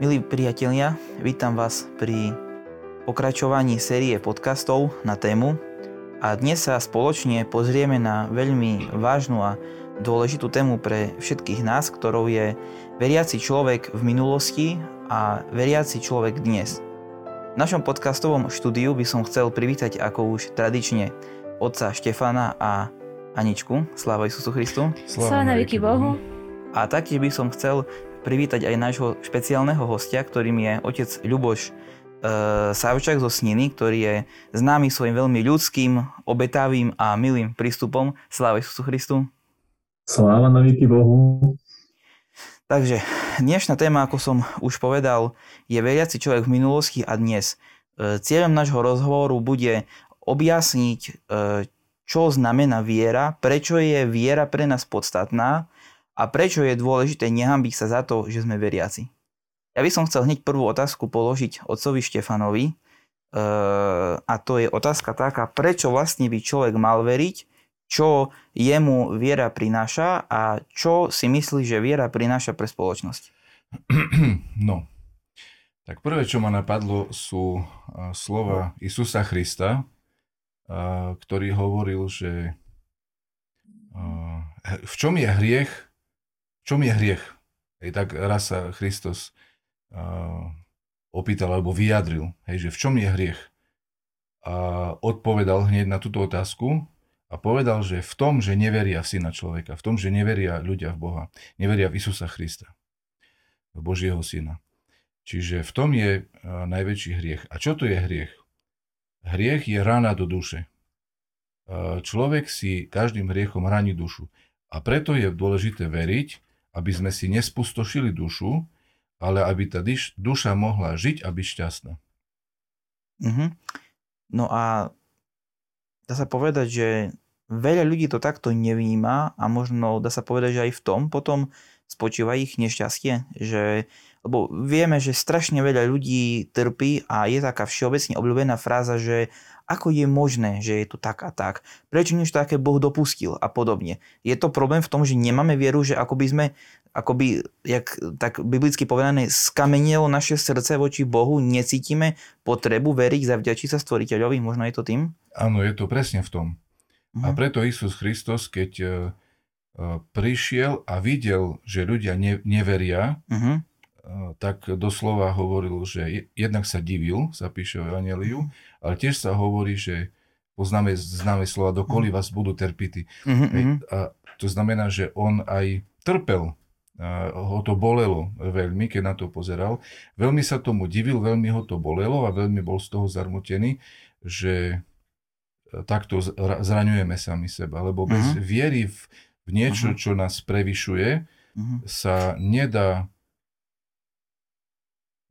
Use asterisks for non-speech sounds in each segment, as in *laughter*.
Milí priatelia, vítam vás pri pokračovaní série podcastov na tému a dnes sa spoločne pozrieme na veľmi vážnu a dôležitú tému pre všetkých nás, ktorou je veriaci človek v minulosti a veriaci človek dnes. V našom podcastovom štúdiu by som chcel privítať ako už tradične otca Štefana a Aničku. Sláva Isusu Christu. Sláva na Bohu. A taktiež by som chcel privítať aj nášho špeciálneho hostia, ktorým je otec Ľuboš e, Savčak zo Sniny, ktorý je známy svojim veľmi ľudským, obetavým a milým prístupom. Sláva Isusu Christu. Sláva na veky Bohu. Takže dnešná téma, ako som už povedal, je veriaci človek v minulosti a dnes. E, cieľom nášho rozhovoru bude objasniť, e, čo znamená viera, prečo je viera pre nás podstatná a prečo je dôležité nehambiť sa za to, že sme veriaci. Ja by som chcel hneď prvú otázku položiť otcovi Štefanovi e, a to je otázka taká, prečo vlastne by človek mal veriť, čo jemu viera prináša a čo si myslí, že viera prináša pre spoločnosť. *clears throat* No, tak prvé, čo ma napadlo, sú slova Isusa Krista, ktorý hovoril, že v čom je hriech, čom je hriech? Hej, tak raz sa Kristus uh, opýtal alebo vyjadril, hej, že v čom je hriech? A odpovedal hneď na túto otázku a povedal, že v tom, že neveria v syna človeka, v tom, že neveria ľudia v Boha, neveria v Isusa Krista, v Božieho syna. Čiže v tom je uh, najväčší hriech. A čo to je hriech? Hriech je rana do duše. Uh, človek si každým hriechom raní dušu. A preto je dôležité veriť, aby sme si nespustošili dušu, ale aby tá duša mohla žiť a byť šťastná. Mm-hmm. No a dá sa povedať, že veľa ľudí to takto nevníma a možno dá sa povedať, že aj v tom potom spočíva ich nešťastie, že lebo vieme, že strašne veľa ľudí trpí a je taká všeobecne obľúbená fráza, že ako je možné, že je to tak a tak, prečo niečo také Boh dopustil a podobne. Je to problém v tom, že nemáme vieru, že ako by sme, ako by, jak tak biblicky povedané, skamenilo naše srdce voči Bohu, necítime potrebu veriť, zavďačiť sa stvoriteľovi, možno je to tým? Áno, je to presne v tom. Uh-huh. A mhm. preto Isus Kristus, keď uh, prišiel a videl, že ľudia ne, neveria, uh-huh tak doslova hovoril, že jednak sa divil, sa píše o Evangeliu, mhm. ale tiež sa hovorí, že poznáme známe slova, dokoli mhm. vás budú terpity. Mm-hmm. A to znamená, že on aj trpel, a ho to bolelo veľmi, keď na to pozeral. Veľmi sa tomu divil, veľmi ho to bolelo a veľmi bol z toho zarmutený, že e, takto zraňujeme sami seba, lebo bez mm-hmm. viery v, v niečo, mm-hmm. čo nás prevyšuje, mm-hmm. sa nedá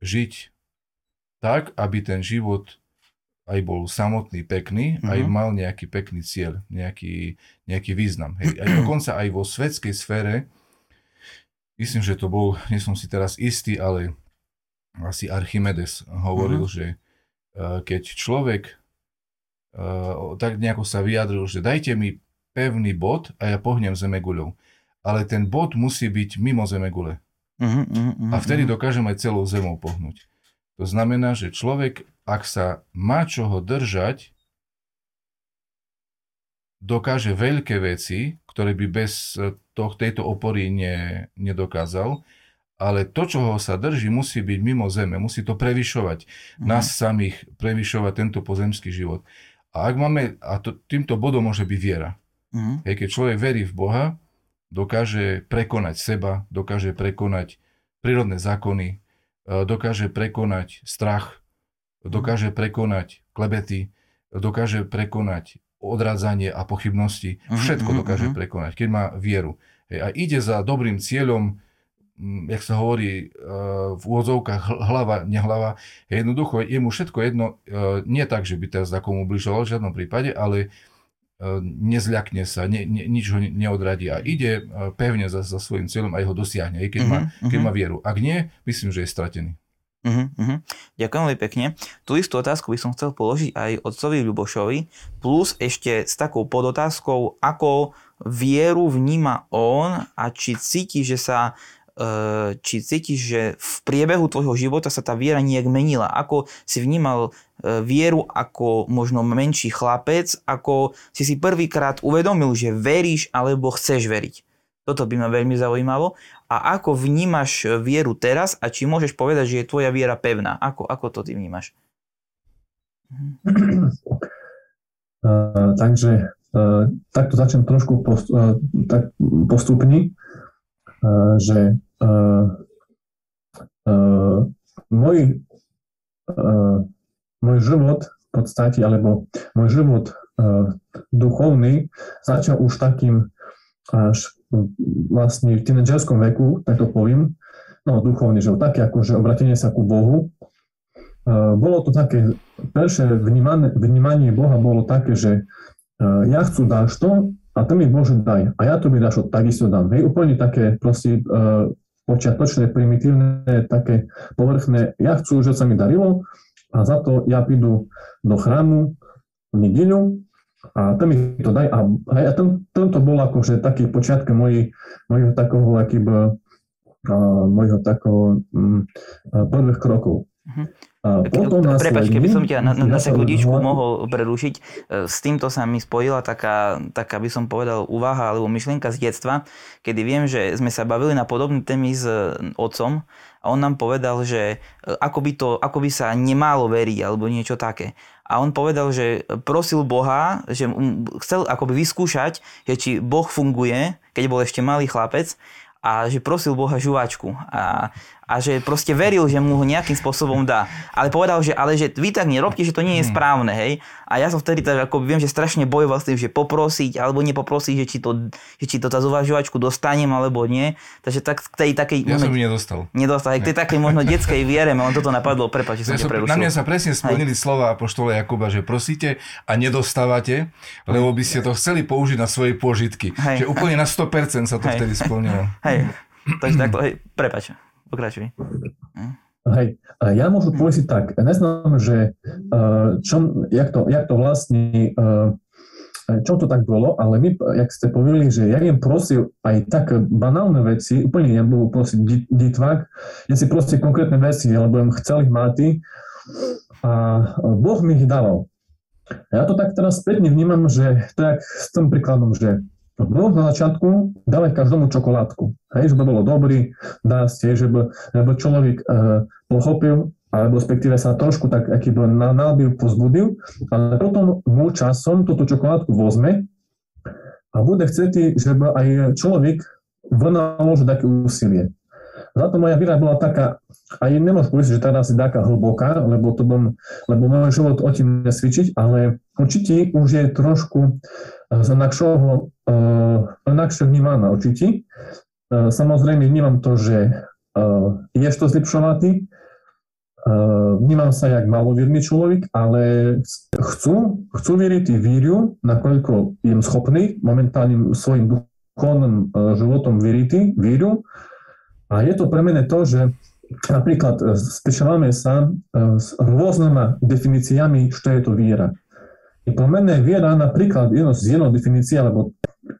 žiť tak, aby ten život aj bol samotný, pekný, mm-hmm. aj mhm. mal nejaký pekný cieľ, nejaký, nejaký význam. Hej. Aj dokonca aj vo svetskej sfére, myslím, že to bol, nie som si teraz istý, ale asi Archimedes hovoril, mm-hmm. že uh, keď človek uh, tak nejako sa vyjadril, že dajte mi pevný bod a ja pohnem zemeguľou. Ale ten bod musí byť mimo zemegule. Uh-huh, uh-huh, a vtedy dokážem aj celou zemou pohnúť. To znamená, že človek, ak sa má čoho držať, dokáže veľké veci, ktoré by bez to, tejto opory ne, nedokázal, ale to, čoho sa drží, musí byť mimo zeme, musí to prevyšovať, uh-huh. nás samých prevyšovať tento pozemský život. A ak máme, a to, týmto bodom môže byť viera. Uh-huh. Hej, keď človek verí v Boha, dokáže prekonať seba, dokáže prekonať prírodné zákony, e, dokáže prekonať strach, dokáže prekonať klebety, dokáže prekonať odradzanie a pochybnosti. Mhm, Všetko mhm, dokáže prekonať, keď má vieru. Hej, a ide za dobrým cieľom, jak sa hovorí e, v úvodzovkách hlava, nehlava. Jednoducho je mu všetko jedno, e, nie tak, že by teraz takomu ubližoval v žiadnom prípade, ale nezľakne sa, ne, ne, nič ho neodradí a ide e, pevne za, za svojim cieľom a jeho dosiahne, keď, uh-huh, má, mhm, keď uh-huh. má vieru. Ak nie, myslím, že je stratený. Uh-huh, uh-huh. Ďakujem veľmi pekne. Tú istú otázku by som chcel položiť aj otcovi Ľubošovi, plus ešte s takou podotázkou, ako vieru vníma on a či cíti, že sa či cítiš, že v priebehu tvojho života sa tá viera nejak menila? Ako si vnímal e, vieru ako možno menší chlapec, ako si si prvýkrát uvedomil, že veríš alebo chceš veriť? Toto by ma veľmi zaujímalo. A ako vnímaš vieru teraz a či môžeš povedať, že je tvoja viera pevná? Ako, ako to ty vnímaš? Uh, takže uh, takto začnem trošku post, uh, tak postupne, že môj, uh, môj život v podstate, alebo môj život duchovný začal už takým až vlastne v tínedžerskom veku, tak to poviem, no duchovný život, také ako že obratenie sa ku Bohu. Bolo to také, prvé vnímanie, vnímanie Boha bolo také, že ja chcú dáš to a to mi Bože daj a ja to mi dáš takisto dám. Hej, úplne také proste počiatočné, primitívne, také povrchné. Ja chcú, že sa mi darilo a za to ja prídu do chrámu v nedeľu a to mi to daj. A, a tom, to bol akože taký počiatok mojich, mojho takého akýby, uh, mojho takého um, prvých krokov. Uh-huh. A potom Prepač, keby som ťa na, na, na sekundičku mohol prerušiť. E, s týmto sa mi spojila taká, taká by som povedal, úvaha alebo myšlienka z detstva, kedy viem, že sme sa bavili na podobné témy s e, otcom a on nám povedal, že e, ako by, to, ako by sa nemalo veriť alebo niečo také. A on povedal, že prosil Boha, že chcel akoby vyskúšať, že či Boh funguje, keď bol ešte malý chlapec a že prosil Boha žuvačku. A, a že proste veril, že mu ho nejakým spôsobom dá. Ale povedal, že ale že vy tak nerobte, že to nie je mhm. správne, hej. A ja som vtedy tak ako viem, že strašne bojoval s tým, že poprosiť alebo nepoprosiť, že či to, že či to tá zúvažovačku dostanem alebo nie. Takže tak k tej takej... Ja som nedostal. Nedostal. K tej takej možno *laughs* detskej viere ma on toto napadlo, prepáč, že som ja prerušil. Na mňa sa presne splnili slova apoštola Jakuba, že prosíte a nedostávate, lebo by ste to chceli použiť na svoje požitky. Hej. Že úplne na 100% sa to hej. vtedy splnilo. Hej. Takže takto, hej, prepáč. Pokračuj. Hej, ja môžem povedať tak, neznám, že čo, jak, to, jak to vlastne, čo to tak bolo, ale my, jak ste povedali, že ja im prosil aj tak banálne veci, úplne nebolo prosiť ditvák, ja si prosil konkrétne veci, lebo im chcel ich mať a Boh mi ich dával. Ja to tak teraz spätne vnímam, že je s tým príkladom, že No, na začiatku dávať každomu čokoládku. Hej, že by bolo dobrý, dá ste, že by, by človek uh, pochopil, alebo respektíve sa trošku tak aký by nábil, pozbudil, ale potom mu časom túto čokoládku vezme a bude chcieť, že by aj človek vynaložil také úsilie. Za to moja víra bola taká, aj nemôžem povedať, že teraz je taká hlboká, lebo, to bom, lebo môj život o tým nesvičiť, ale určite už je trošku z inakšieho, inakšie e, vníma na učiti. E, samozrejme, vnímam to, že e, je to zlepšovať. Vnímam sa jak malovierný človek, ale chcú, chcú veriť i víriu, nakoľko im schopný momentálnym svojim duchovným životom veriť, víriu. A je to pre mene to, že napríklad spečávame sa s rôznymi definíciami, čo je to víra. I pro mene viera napríklad jedno z jednou definícií, alebo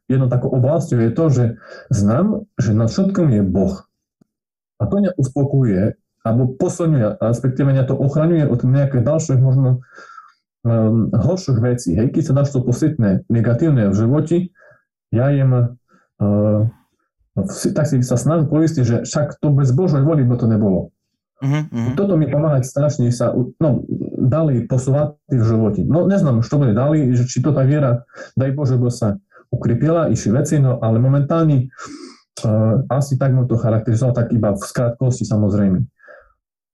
jednou takou oblasťou je to, že znam, že nad všetkom je Boh. A to mňa uspokojuje, alebo posilňuje, respektíve mňa to ochraňuje od nejakých ďalších možno um, horších vecí. Hej, keď sa dáš to posvetné, negatívne v živote, ja jem, uh, tak si sa snažím poistiť, že však to bez Božej voli by to nebolo. Uh-huh, Toto mi pomáha strašne sa no, posúvať v živote. No neznám, čo bude dali, že či to tá viera, daj Bože, by sa ukrepila, išli veci, no ale momentálne uh, asi tak mu to charakterizoval, tak iba v skrátkosti samozrejme.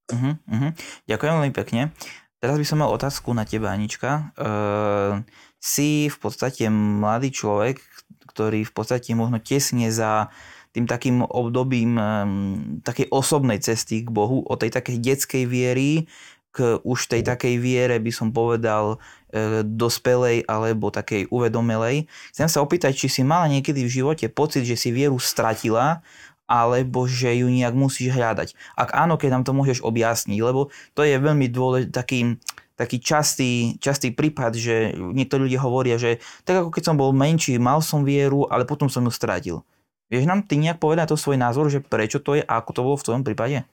Uh-huh, uh-huh. Ďakujem veľmi pekne. Teraz by som mal otázku na teba, Anička. Uh, si v podstate mladý človek, ktorý v podstate možno tesne za tým takým obdobím takej osobnej cesty k Bohu, o tej takej detskej viery k už tej takej viere, by som povedal, e, dospelej alebo takej uvedomelej. Chcem sa opýtať, či si mala niekedy v živote pocit, že si vieru stratila, alebo že ju nejak musíš hľadať. Ak áno, keď nám to môžeš objasniť, lebo to je veľmi dôležitý taký, taký častý, častý prípad, že niektorí ľudia hovoria, že tak ako keď som bol menší, mal som vieru, ale potom som ju stratil. Vieš nám ty nejak povedať to svoj názor, že prečo to je a ako to bolo v tvojom prípade?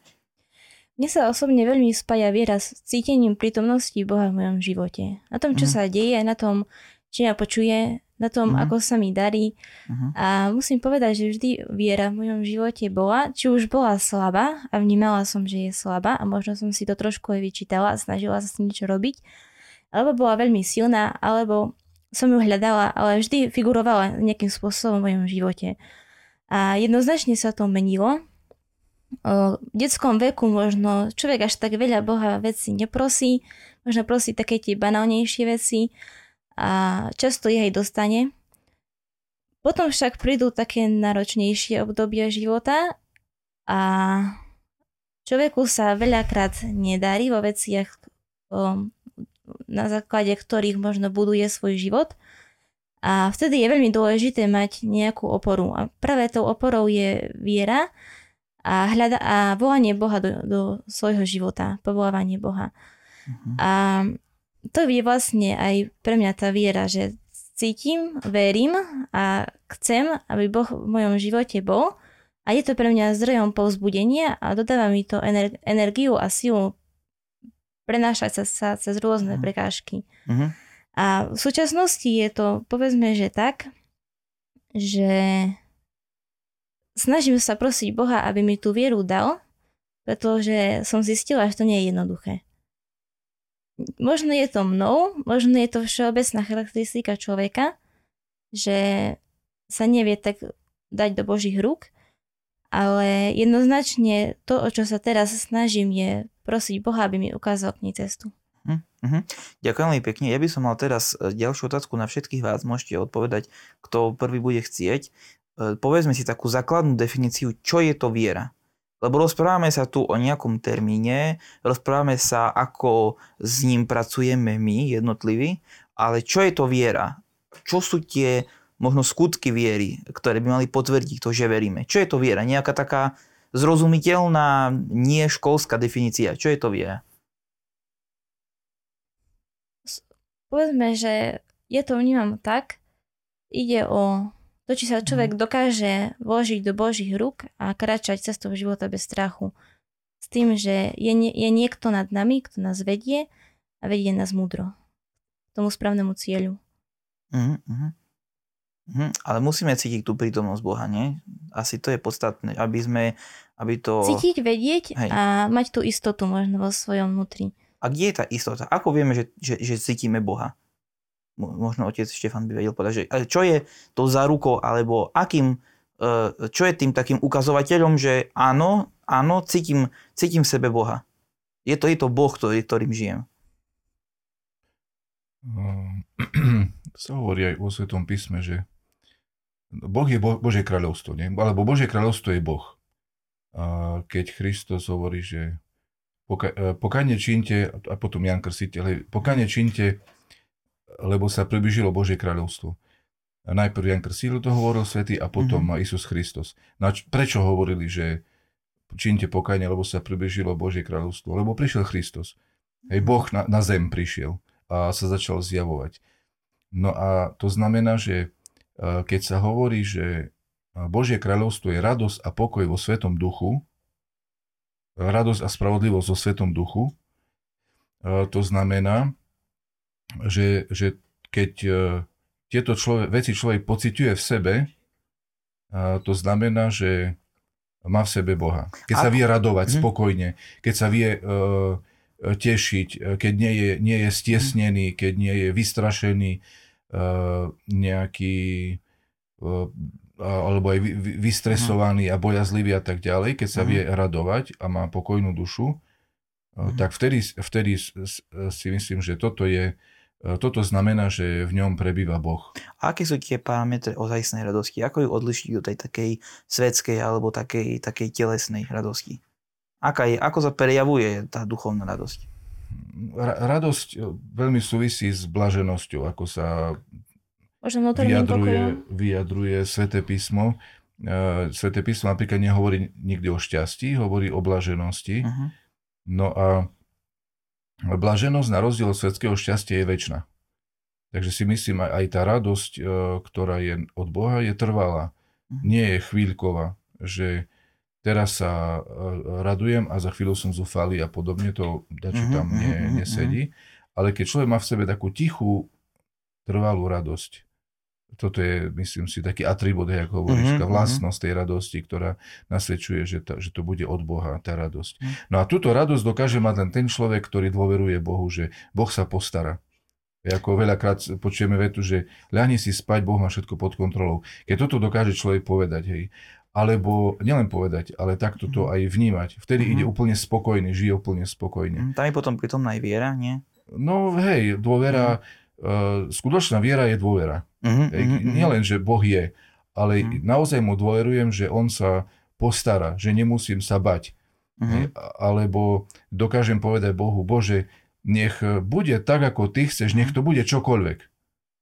Mne sa osobne veľmi spája viera s cítením prítomnosti Boha v mojom živote. Na tom, čo mm. sa deje, na tom, či ma počuje, na tom, mm. ako sa mi darí. Mm. A musím povedať, že vždy viera v mojom živote bola, či už bola slabá a vnímala som, že je slabá a možno som si to trošku aj vyčítala a snažila sa s niečo robiť, alebo bola veľmi silná, alebo som ju hľadala, ale vždy figurovala nejakým spôsobom v mojom živote. A jednoznačne sa to menilo. V detskom veku možno človek až tak veľa Boha veci neprosí, možno prosí také tie banálnejšie veci a často ich aj dostane. Potom však prídu také náročnejšie obdobia života a človeku sa veľakrát nedarí vo veciach, na základe ktorých možno buduje svoj život – a vtedy je veľmi dôležité mať nejakú oporu. A práve tou oporou je viera a, hľada, a volanie Boha do, do svojho života, povolávanie Boha. Uh-huh. A to je vlastne aj pre mňa tá viera, že cítim, verím a chcem, aby Boh v mojom živote bol a je to pre mňa zdrojom povzbudenia a dodáva mi to ener- energiu a silu prenášať sa, sa cez rôzne uh-huh. prekážky. Uh-huh. A v súčasnosti je to, povedzme, že tak, že snažím sa prosiť Boha, aby mi tú vieru dal, pretože som zistila, že to nie je jednoduché. Možno je to mnou, možno je to všeobecná charakteristika človeka, že sa nevie tak dať do Božích rúk, ale jednoznačne to, o čo sa teraz snažím, je prosiť Boha, aby mi ukázal k nej cestu. Uh-huh. Ďakujem veľmi pekne. Ja by som mal teraz e, ďalšiu otázku na všetkých vás. Môžete odpovedať, kto prvý bude chcieť. E, povedzme si takú základnú definíciu, čo je to viera. Lebo rozprávame sa tu o nejakom termíne, rozprávame sa, ako s ním pracujeme my, jednotliví, ale čo je to viera? Čo sú tie možno skutky viery, ktoré by mali potvrdiť to, že veríme? Čo je to viera? Nejaká taká zrozumiteľná, nie školská definícia. Čo je to viera? povedzme, že ja to vnímam tak, ide o to, či sa človek mhm. dokáže vložiť do Božích rúk a kráčať cestou života bez strachu. S tým, že je, je niekto nad nami, kto nás vedie a vedie nás múdro. K tomu správnemu cieľu. Uh-huh, uh-huh. Uh-huh. Ale musíme cítiť tú prítomnosť Boha, nie? Asi to je podstatné, aby sme, aby to... Cítiť, vedieť Hej. a mať tú istotu možno vo svojom vnútri. A kde je tá istota? Ako vieme, že, že, že cítime Boha? Možno otec Štefan by vedel povedať, že čo je to zárukou, alebo akým, e, čo je tým takým ukazovateľom, že áno, áno, cítim, cítim v sebe Boha. Je to, je to Boh, ktorý, ktorým žijem. Um, *clears throat* sa hovorí aj vo Svetom písme, že Boh je Bo- Božie kráľovstvo, nie? alebo Božie kráľovstvo je Boh. A keď Kristus hovorí, že poka- e, pokanie činte, a potom Jan Krstiteľ, pokanie činte, lebo sa približilo Božie kráľovstvo. Najprv Jan Krstiteľ to hovoril svety a potom mm-hmm. Isus Kristus. No prečo hovorili, že činte pokanie, lebo sa približilo Božie kráľovstvo? Lebo prišiel Kristus. Hej, Boh na, na zem prišiel a sa začal zjavovať. No a to znamená, že e, keď sa hovorí, že Božie kráľovstvo je radosť a pokoj vo Svetom duchu, radosť a spravodlivosť vo Svetom duchu. To znamená, že, že keď e, tieto človek, veci človek pociťuje v sebe, to znamená, že má v sebe Boha. Keď sa vie radovať mm. spokojne, keď sa vie tešiť, e, keď nie je, nie je stiesnený, keď nie je vystrašený, nejaký alebo aj vystresovaný a bojazlivý a tak ďalej, keď sa vie radovať a má pokojnú dušu, tak vtedy, vtedy si myslím, že toto je e, toto znamená, že v ňom prebýva Boh. A aké sú tie parametre ozajstnej radosti? Ako ju odlišiť od tej takej svetskej alebo takej, takej telesnej radosti? Aká je, ako sa prejavuje tá duchovná radosť? radosť e, veľmi súvisí s blaženosťou, ako sa vyjadruje, vyjadruje Sveté písmo. Uh, Sveté písmo napríklad nehovorí nikdy o šťastí, hovorí o blaženosti. Uh-huh. No a blaženosť na rozdiel od svetského šťastia je väčšina. Takže si myslím, aj, aj tá radosť, uh, ktorá je od Boha, je trvalá. nie je chvíľková, že teraz sa e, radujem a za chvíľu som zúfalý a podobne, to dačo tam nie, nesedí. Ale keď človek má v sebe takú tichú, trvalú radosť, toto je, myslím si, taký atribút, ako hovoríš, mm-hmm. vlastnosť tej radosti, ktorá nasvedčuje, že, ta, že to bude od Boha, tá radosť. Mm. No a túto radosť dokáže mať len ten človek, ktorý dôveruje Bohu, že Boh sa postará. Ako veľakrát počujeme vetu, že ľahni si spať, Boh má všetko pod kontrolou. Keď toto dokáže človek povedať, hej, alebo nielen povedať, ale takto to mhm. aj vnímať. Vtedy mm-hmm. ide úplne spokojný, žije úplne spokojne. Tam je potom pritom aj viera, nie? No hej, dôvera, mm. Uh, skutočná viera je dôvera. Mm-hmm, hej, mm-hmm. Nielen, že Boh je, ale mm-hmm. naozaj mu dôverujem, že on sa postará, že nemusím sa bať. Mm-hmm. Alebo dokážem povedať Bohu, Bože, nech e, bude tak, ako ty chceš, nech to bude čokoľvek.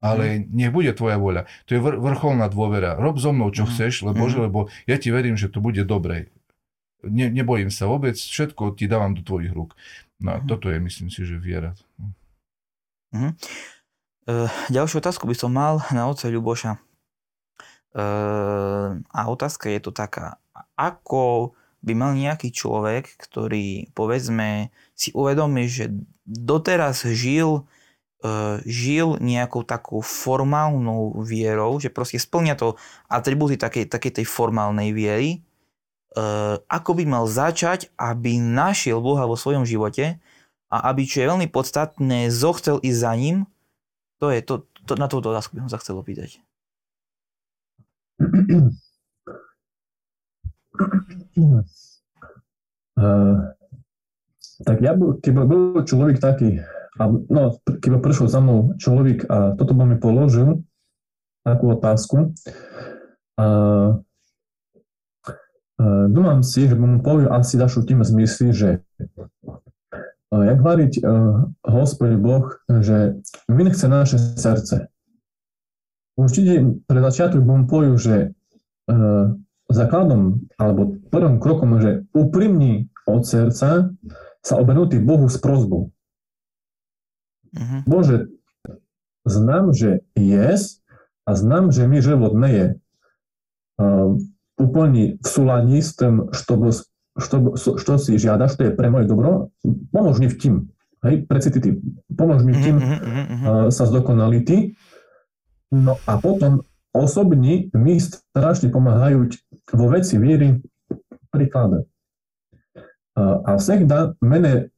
Ale mm. nech bude tvoja voľa. To je vr- vrcholná dôvera. Rob so mnou, čo mm. chceš, lebo, mm. lebo ja ti verím, že to bude dobre. Ne, nebojím sa vôbec, všetko ti dávam do tvojich rúk. No a toto je, myslím si, že viera. Mm. Uh, ďalšiu otázku by som mal na oce Ľuboša. Uh, a otázka je to taká. Ako by mal nejaký človek, ktorý povedzme si uvedomí, že doteraz žil, uh, žil nejakou takou formálnou vierou, že proste splňa to atributy takej, takej tej formálnej viery, ako by mal začať, aby našiel Boha vo svojom živote a aby, čo je veľmi podstatné, zochcel ísť za ním, to je, to, to, na túto otázku by som sa chcel opýtať. Uh, *clears throat* tak ja, keby bol človek taký, a, no, keby prišiel za mnou človek a toto by mi položil, takú otázku, a, a, dúmam si, že by mu povedal asi dašu tým zmysli, že jak variť Hospod Boh, že vynechce naše srdce. Určite pre začiatok mu povedal, že základom alebo prvým krokom, že úprimní od srdca sa obrnutý Bohu s prozbou. Uh-huh. Bože, znam, že jest a znam, že mi život nie je úplne v súladí s tým, čo, čo, čo si žiadaš, to je pre moje dobro, pomôž mi v tým. Hej, preci ty, pomôž mi v tým uh, sa zdokonaliť. No a potom osobní mi strašne pomáhajú vo veci viery príklade. A всегда мене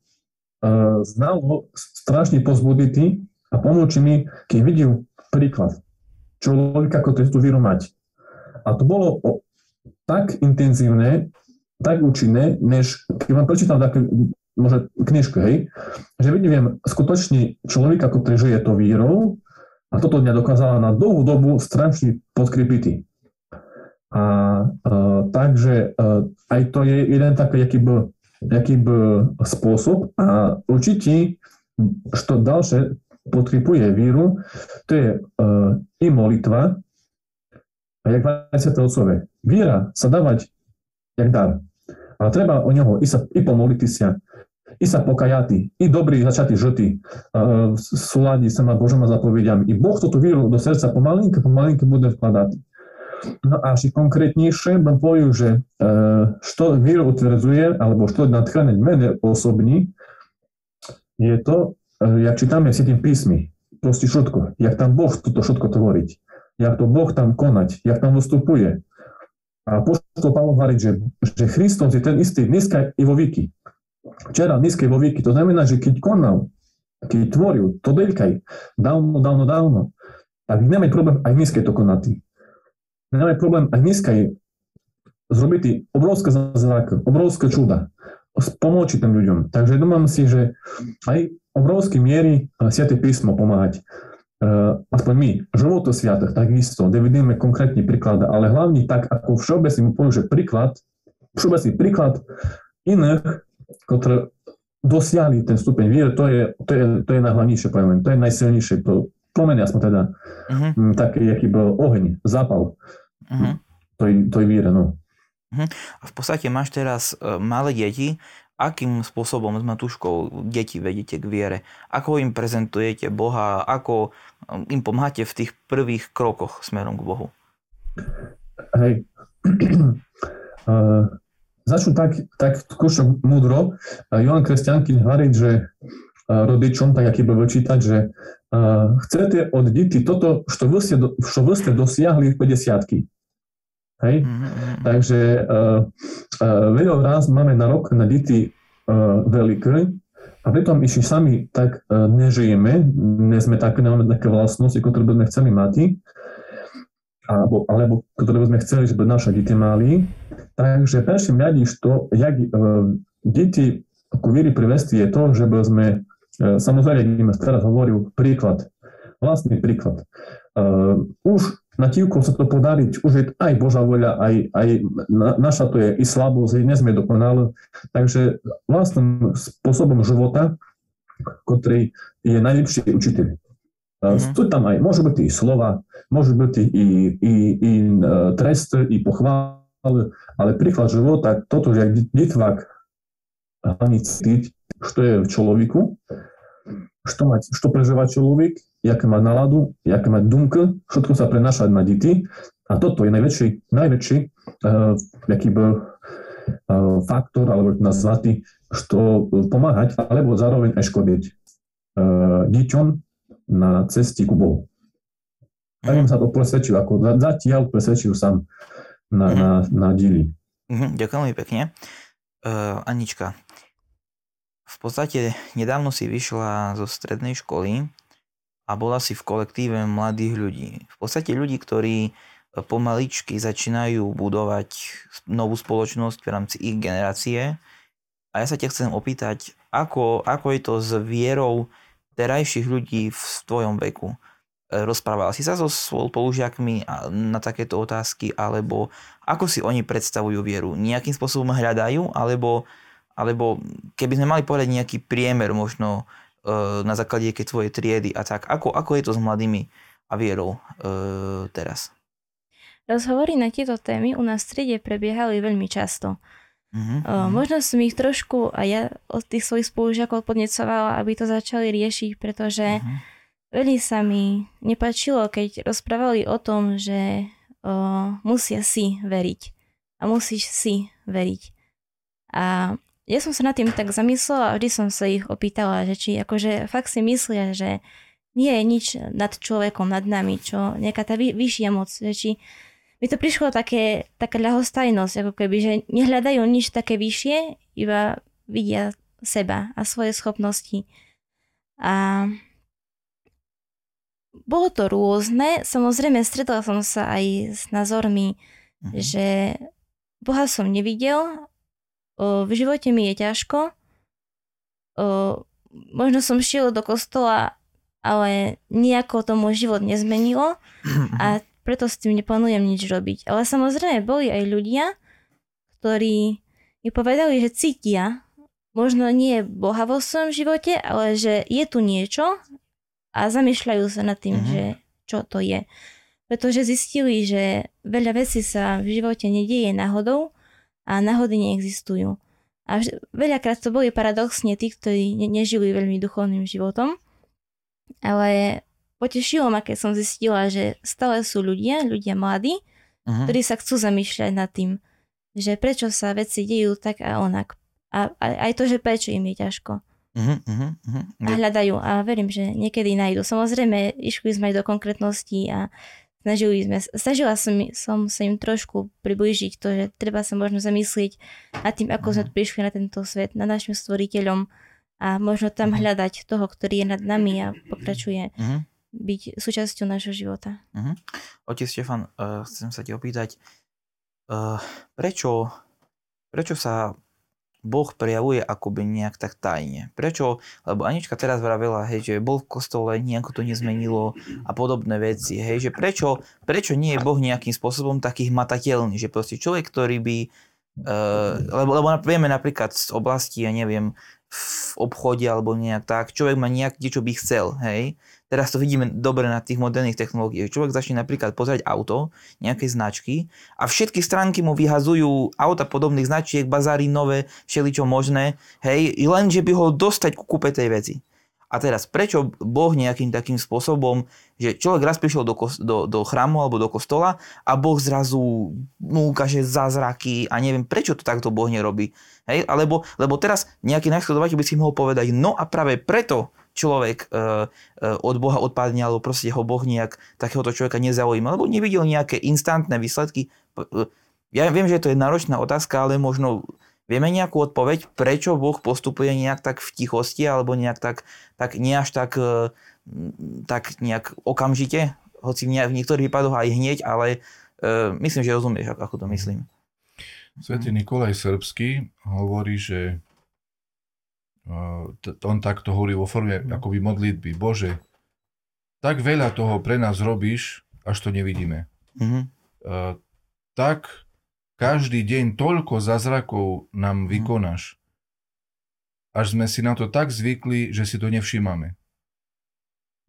знало strašne pozbuditi a pomôcť mi, keď videl príklad človeka, ako tú vieru mať. A to bolo tak intenzívne, tak účinné, než keď vám prečítam také možno knižku, hej, že vidím skutočný človek, ako žije to vírou a toto dňa dokázala na dlhú dobu strašne podkrypiti. A, a takže a, aj to je jeden taký, aký bol jaký by spôsob a určite, što ďalšie podkripuje víru, to je uh, i molitva, a jak Svetové Otcové. Víra sa dávať jak dar. Ale treba o neho i, sa, i pomoliť sa, i sa pokajati, i dobrý začatý žltý, uh, v súladi sa ma Božoma zapovediami. I Boh túto víru do srdca pomalinky, pomalinky bude vkladať. No a ešte konkrétnejšie bym povedal, že e, što víru utvrdzuje, alebo što natchánať mene osobní, je to, e, jak čítame v Svetým písmi, proste všetko, jak tam Boh toto všetko tvoriť, jak to Boh tam konať, jak tam vystupuje. Poštol Pavel hovorí, že, že Kristus je ten istý dneska i vo výky. Včera, dneska i vo výky. To znamená, že keď konal, keď tvoril, to deľkaj, dávno, dávno, dávno, tak nemaj problém aj dneska to konať máme problém aj dneska zrobiť obrovské zázraky, obrovské čuda, pomôcť tým ľuďom. Takže domám si, že aj obrovské miery Sviaté písmo pomáhať. Aspoň my, životu sviatých, takisto, kde vidíme konkrétne príklady, ale hlavne tak, ako všeobecne poviem, že príklad, všeobecný príklad iných, ktoré dosiahli ten stupeň viery, to je, to je, to je najhlavnejšie, poviem, to je najsilnejšie, to plomen, aspoň teda, uh-huh. taký, aký bol oheň, zápal. Uh-huh. To, je, to je víra, no. Uh-huh. A v podstate máš teraz uh, malé deti, akým spôsobom s Matúškou deti vedete k viere? Ako im prezentujete Boha? Ako im pomáhate v tých prvých krokoch smerom k Bohu? hej. uh, *clears throat* začnu tak, tak skúšok múdro. Johan Kresťanky hovorí, že rodičom, tak aký by čítať, že uh, chcete od deti toto, čo vy ste, čo ste dosiahli v 50 Hej? Mm-hmm. Takže uh, uh, veľa raz máme na rok na deti uh, veľké a pritom ešte sami tak uh, nežijeme, nie sme také, nemáme také vlastnosti, ktoré by sme chceli mať, alebo, alebo ktoré by sme chceli, že by naše deti mali. Takže prvým radíš to, jak uh, deti ku víry privesti je to, že by sme, uh, samozrejme, jak teraz hovoril, príklad, vlastný príklad. Uh, už na tívku sa to podariť, už je aj Božá voľa, aj, aj naša to je i slabosť, nie sme dokonali. Takže vlastným spôsobom života, ktorý je najlepší učiteľ. Mm-hmm. Sú tam aj, môžu byť i slova, môžu byť i, i, i, i e, trest, i pochvály, ale príklad života, toto, že ditvák hlavne cítiť, čo je v človeku, što, mať, što prežíva človek, jaké má náladu, jaké má dumky, všetko sa prenáša na deti. A toto je najväčší, najväčší uh, jaký byl uh, faktor, alebo nazvatý, što pomáhať, alebo zároveň aj škodiť uh, deťom na cesti ku Bohu. Tak mm. sa to presvedčil, ako zatiaľ presvedčil sám na, mm. na, na díli. Mm, ďakujem veľmi pekne. Uh, Anička, v podstate nedávno si vyšla zo strednej školy a bola si v kolektíve mladých ľudí. V podstate ľudí, ktorí e, pomaličky začínajú budovať novú spoločnosť v rámci ich generácie. A ja sa ťa chcem opýtať, ako, ako je to s vierou terajších ľudí v tvojom veku? E, rozprával si sa so spolužiakmi na takéto otázky, alebo ako si oni predstavujú vieru? Nejakým spôsobom hľadajú, alebo alebo keby sme mali povedať nejaký priemer možno na základe keď tvojej triedy a tak, ako, ako je to s mladými a vierou uh, teraz? Rozhovory na tieto témy u nás v strede prebiehali veľmi často. Uh-huh, uh, možno som ich trošku a ja od tých svojich spolužiakov podnecovala, aby to začali riešiť, pretože uh-huh. veľmi sa mi nepačilo, keď rozprávali o tom, že uh, musia si veriť a musíš si veriť. A ja som sa nad tým tak zamyslela a vždy som sa ich opýtala, že či akože fakt si myslia, že nie je nič nad človekom, nad nami, čo nejaká tá vy, vyššia moc, že či mi to prišlo také, taká ľahostajnosť, ako keby, že nehľadajú nič také vyššie, iba vidia seba a svoje schopnosti. A bolo to rôzne, samozrejme stretla som sa aj s názormi, mhm. že Boha som nevidel v živote mi je ťažko. Možno som šiel do kostola, ale nejako to môj život nezmenilo *clears throat* a preto s tým neplánujem nič robiť. Ale samozrejme boli aj ľudia, ktorí mi povedali, že cítia, možno nie Boha vo svojom živote, ale že je tu niečo a zamýšľajú sa nad tým, uh-huh. že čo to je. Pretože zistili, že veľa vecí sa v živote nedieje náhodou a náhody neexistujú. A veľakrát to boli paradoxne tí, ktorí ne- nežili veľmi duchovným životom, ale potešilo ma, keď som zistila, že stále sú ľudia, ľudia mladí, uh-huh. ktorí sa chcú zamýšľať nad tým, že prečo sa veci dejú tak a onak. A, a aj to, že prečo im je ťažko. Uh-huh, uh-huh. A hľadajú a verím, že niekedy nájdu. Samozrejme, išli sme aj do konkrétností a snažili sme, snažila som, som sa im trošku priblížiť to, že treba sa možno zamyslieť nad tým, ako sme mhm. prišli na tento svet, nad našim stvoriteľom a možno tam uh-huh. hľadať toho, ktorý je nad nami a pokračuje uh-huh. byť súčasťou nášho života. Uh-huh. Otec Štefan, uh, chcem sa ti opýtať, uh, prečo, prečo sa Boh prejavuje akoby nejak tak tajne. Prečo? Lebo Anička teraz vravela, hej, že bol v kostole, nejako to nezmenilo a podobné veci. Hej, že prečo, prečo nie je Boh nejakým spôsobom taký hmatateľný, že proste človek, ktorý by Uh, lebo, lebo vieme napríklad z oblasti, ja neviem, v obchode alebo nejak tak, človek má nejak niečo by chcel, hej, Teraz to vidíme dobre na tých moderných technológiách. Človek začne napríklad pozerať auto nejakej značky a všetky stránky mu vyhazujú auta podobných značiek, bazári nové, všeličo možné, hej, len že by ho dostať ku kúpe tej veci. A teraz, prečo Boh nejakým takým spôsobom, že človek raz prišiel do, do, do chrámu alebo do kostola a Boh zrazu mu ukáže zázraky a neviem, prečo to takto Boh nerobí. Hej? Alebo, lebo teraz nejaký nasledovateľ by si mohol povedať, no a práve preto človek e, e, od Boha odpadne, alebo proste ho Boh nejak takéhoto človeka nezaujíma, lebo nevidel nejaké instantné výsledky. E, ja viem, že to je náročná otázka, ale možno Vieme nejakú odpoveď, prečo Boh postupuje nejak tak v tichosti alebo nejak tak, tak nie až tak, e, tak nejak okamžite, hoci v niektorých prípadoch aj hneď, ale uh, myslím, že rozumieš, ako to myslím. Svetý Nikolaj Srbský hovorí, že on takto hovorí vo forme akoby modlitby. Bože, tak veľa toho pre nás robíš, až to nevidíme. Uh, tak každý deň toľko zázrakov nám mhm. vykonáš, až sme si na to tak zvykli, že si to nevšímame.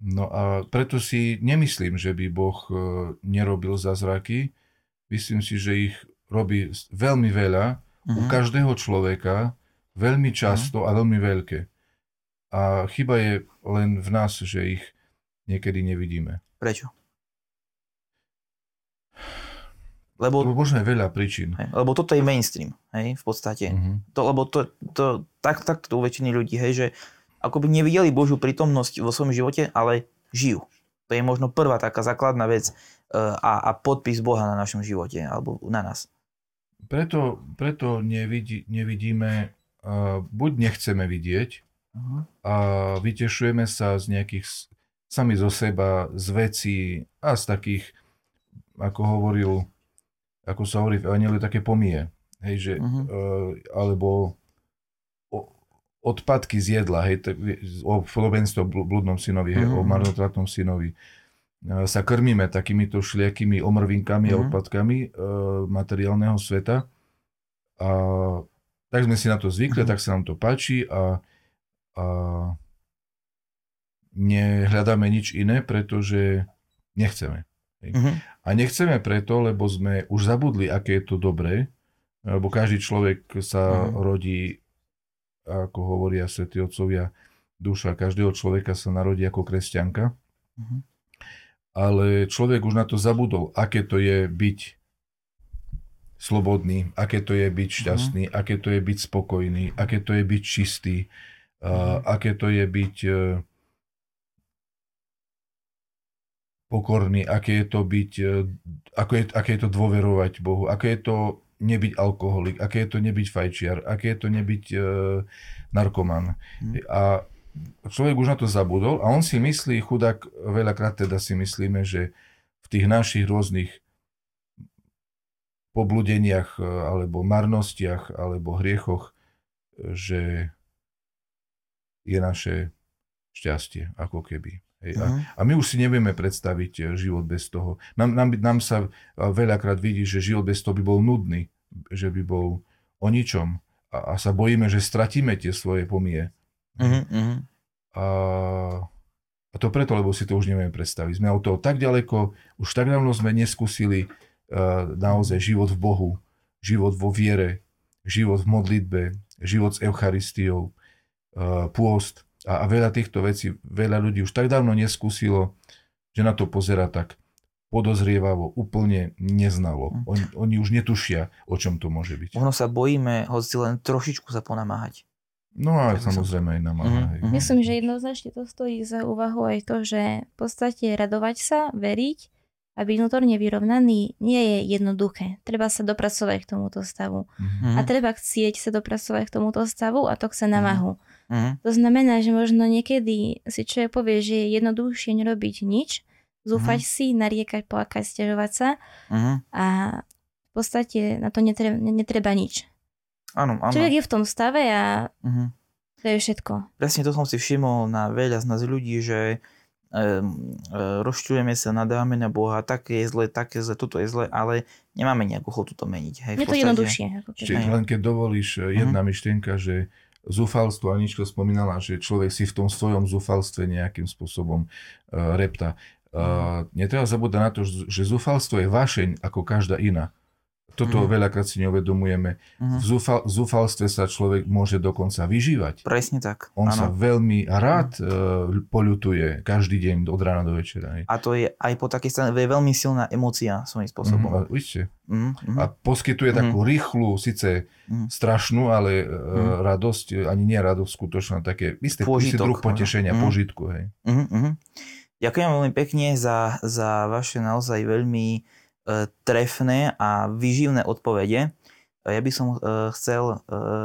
No a preto si nemyslím, že by Boh e, nerobil zázraky. Myslím si, že ich robí veľmi veľa uh-huh. u mhm. každého človeka, veľmi často uh-huh. a veľmi veľké. A chyba je len v nás, že ich niekedy nevidíme. Prečo? Lebo, lebo možno je veľa príčin. Hej, lebo toto je mainstream, hej, v podstate. Uh-huh. To, lebo to, to, tak, tak to u väčšiny ľudí, hej, že akoby nevideli Božiu prítomnosť vo svojom živote, ale žijú. To je možno prvá taká základná vec uh, a, a podpis Boha na našom živote, alebo na nás. Preto, preto nevidí, nevidíme, buď nechceme vidieť uh-huh. a vytešujeme sa z nejakých sami zo seba, z vecí a z takých, ako hovoril ako sa hovorí v Evangeliu, také pomie. Hej, že, uh-huh. uh, alebo odpadky z jedla, hej, o podobenstvo bludnom synovi, hej, uh-huh. o mhm. marnotratnom synovi. Uh, sa krmíme takýmito šliakými omrvinkami uh-huh. a odpadkami uh, materiálneho sveta. A tak sme si na to zvykli, uh-huh. tak sa nám to páči a, a nehľadáme nič iné, pretože nechceme. Uh-huh. A nechceme preto, lebo sme už zabudli, aké je to dobré, lebo každý človek sa uh-huh. rodí, ako hovoria svätí otcovia, duša každého človeka sa narodí ako kresťanka. Uh-huh. Ale človek už na to zabudol, aké to je byť slobodný, aké to je byť šťastný, uh-huh. aké to je byť spokojný, aké to je byť čistý, uh, aké to je byť uh, pokorný, aké je to byť, e, ako je, aké je to dôverovať Bohu, aké je to nebyť alkoholik, aké je to nebyť fajčiar, aké je to nebyť e, narkoman. Hmm. A človek už na to zabudol a on si myslí, chudák, veľakrát teda si myslíme, že v tých našich rôznych pobludeniach e, alebo marnostiach alebo hriechoch, že je naše šťastie, ako keby. Hej. A, a my už si nevieme predstaviť e, život bez toho. Nám, nám, nám sa e, veľakrát vidí, že život bez toho by bol nudný, že by bol o ničom. A, a sa bojíme, že stratíme tie svoje pomie. Uh-huh. A, a to preto, lebo si to už nevieme predstaviť. Sme od toho tak ďaleko, už tak dávno sme neskúsili naozaj život v Bohu, život vo viere, život v modlitbe, život s Eucharistiou, uh, pôst a, a veľa týchto vecí, veľa ľudí už tak dávno neskúsilo, že na to pozera tak podozrievavo, úplne neznalo. Hm. Oni, oni už netušia, o čom to môže byť. Možno sa bojíme, hoci len trošičku sa ponamáhať. No a tak samozrejme aj namáha. Mm-hmm. Myslím, že jednoznačne to stojí za úvahu aj to, že v podstate radovať sa, veriť a byť vnútorne vyrovnaný nie je jednoduché. Treba sa dopracovať k tomuto stavu. Mm-hmm. A treba chcieť sa dopracovať k tomuto stavu a to chce namahu. Mm-hmm. Uh-huh. To znamená, že možno niekedy si človek povie, že je jednoduchšie nerobiť nič, zúfať uh-huh. si, nariekať, plakať, stiažovať sa uh-huh. a v podstate na to netreba, netreba nič. Áno, áno. Človek je v tom stave a uh-huh. to je všetko. Presne to som si všimol na veľa z nás ľudí, že rozčujeme sa, nadávame na Boha, také je zle, také zle, toto je zle, ale nemáme nejakú chotu to meniť. Hej, je to jednoduchšie. Ako len keď dovolíš, jedna uh-huh. myšlienka, že zúfalstvo, Anička spomínala, že človek si v tom svojom zúfalstve nejakým spôsobom uh, repta. Uh, netreba zabúdať na to, že zúfalstvo je vášeň ako každá iná. Toto mm. veľakrát si neuvedomujeme. Mm. V zúfal, zúfalstve sa človek môže dokonca vyžívať. Presne tak. On ano. sa veľmi rád mm. poľutuje každý deň od rána do večera. A to je aj po takej strane veľmi silná emocia svojím spôsobom. Mm, Mm, A poskytuje mm. takú rýchlu, síce mm. strašnú, ale mm. radosť, ani nie radosť skutočná, také isté, druh potešenia, mm. požitku. Hej. Mm, mm. Ďakujem veľmi pekne za, za vaše naozaj veľmi trefné a vyživné odpovede. Ja by som e, chcel e,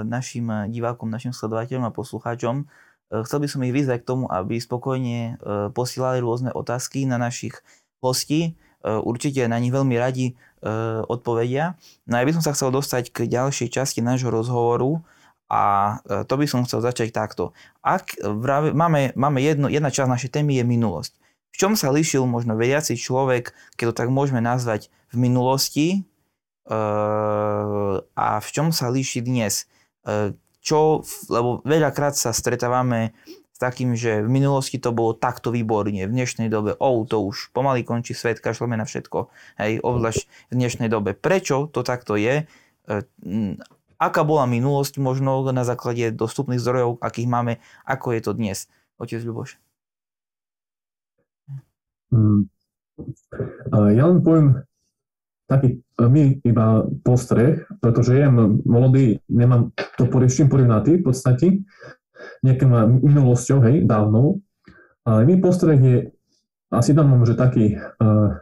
našim divákom, našim sledovateľom a poslucháčom, chcel by som ich vyzvať k tomu, aby spokojne posielali rôzne otázky na našich hostí. Určite na nich veľmi radi E, odpovedia. No ja by som sa chcel dostať k ďalšej časti nášho rozhovoru a e, to by som chcel začať takto. Ak vrave, máme, máme jedno, jedna časť našej témy je minulosť. V čom sa lišil možno veriaci človek, keď to tak môžeme nazvať, v minulosti e, a v čom sa líši dnes? Čo, lebo veľakrát sa stretávame takým, že v minulosti to bolo takto výborne, v dnešnej dobe, oh, to už pomaly končí svet, kašleme na všetko, hej, obzvlášť v dnešnej dobe. Prečo to takto je? E, aká bola minulosť možno na základe dostupných zdrojov, akých máme, ako je to dnes? Otec Ľuboš. Mm. Ja len poviem taký e, my iba postreh, pretože ja mladý, nemám to s čím porovnať v podstate nejakým minulosťou, hej, dávnou. Ale mi postreh je, asi tam mám, že taký uh,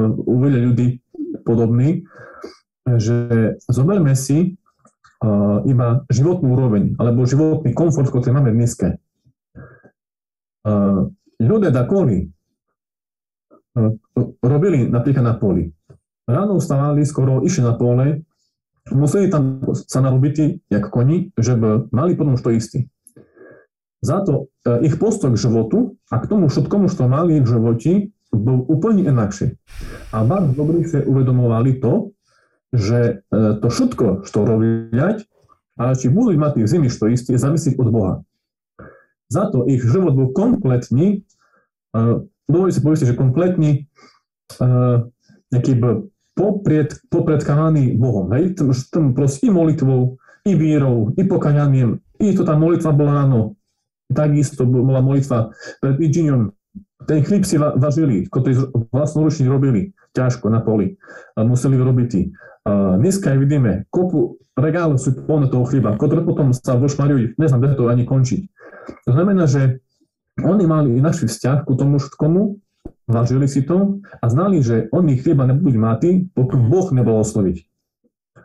u ľudí podobný, že zoberme si uh, iba životnú úroveň, alebo životný komfort, ktorý máme dneske. Uh, ľudia da koli uh, robili napríklad na poli. Ráno vstávali, skoro išli na pole, museli tam sa narobiť, jak koni, že mali potom to istý. Za to e, ich postoj k životu a k tomu všetkomu, čo mali v živote, bol úplne inakší. A bardzo dobrý si uvedomovali to, že e, to všetko, čo robiať, ale či budú mať tých zimy, čo isté, závisí od Boha. Za to ich život bol kompletný, e, dovolí si povedať, že kompletný, nejaký popred, popredkávaný Bohom. Hej? Tam proste i molitvou, i vírou, i pokaňaním, i to tá molitva bola ráno. Takisto bola molitva pred Idžiňom. Ten chlíp si važili, ktorý vlastnoručne robili ťažko na poli. A museli robiť. A dneska aj vidíme, kopu regálov sú plné toho chlieba, ktoré potom sa vošmarujú, neznám, kde to ani končiť. To znamená, že oni mali našý vzťah ku tomu všetkomu, Vážili si to a znali, že oni chlieba nebudú mať, pokud Boh osloviť.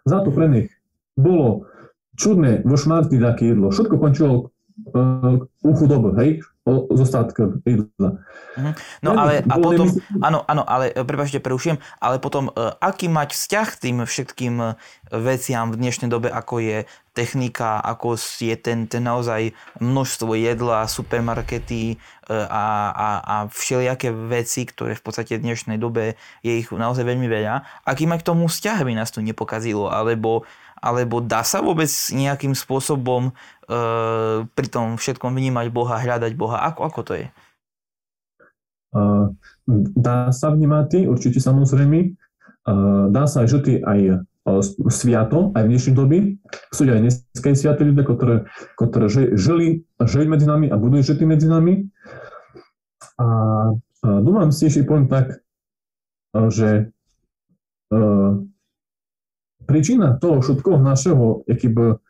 Za to pre nich bolo čudné vo šmarty také jedlo. Všetko končilo u chudoby, hej, zostatka jedla. Mhm. No ale a potom, áno, áno, ale e, prepáčte, prerušujem, ale potom, uh, aký mať vzťah k tým všetkým veciam v dnešnej dobe, ako je technika, ako je ten, ten naozaj množstvo jedla, supermarkety a, a, a všelijaké veci, ktoré v podstate v dnešnej dobe je ich naozaj veľmi veľa. Aký mať k tomu vzťah, aby nás to nepokazilo, alebo alebo dá sa vôbec nejakým spôsobom pri tom všetkom vnímať Boha, hľadať Boha? Ako, ako to je? Uh, dá sa vnímať, určite samozrejme. Uh, dá sa aj žiť aj sviato, aj v dnešnej doby. Sú aj dneské sviaté ľudia, ktoré, ktoré žili, žili medzi nami a budú žiť medzi nami. A dúfam si ešte poviem tak, že príčina toho všetkoho našeho jakýby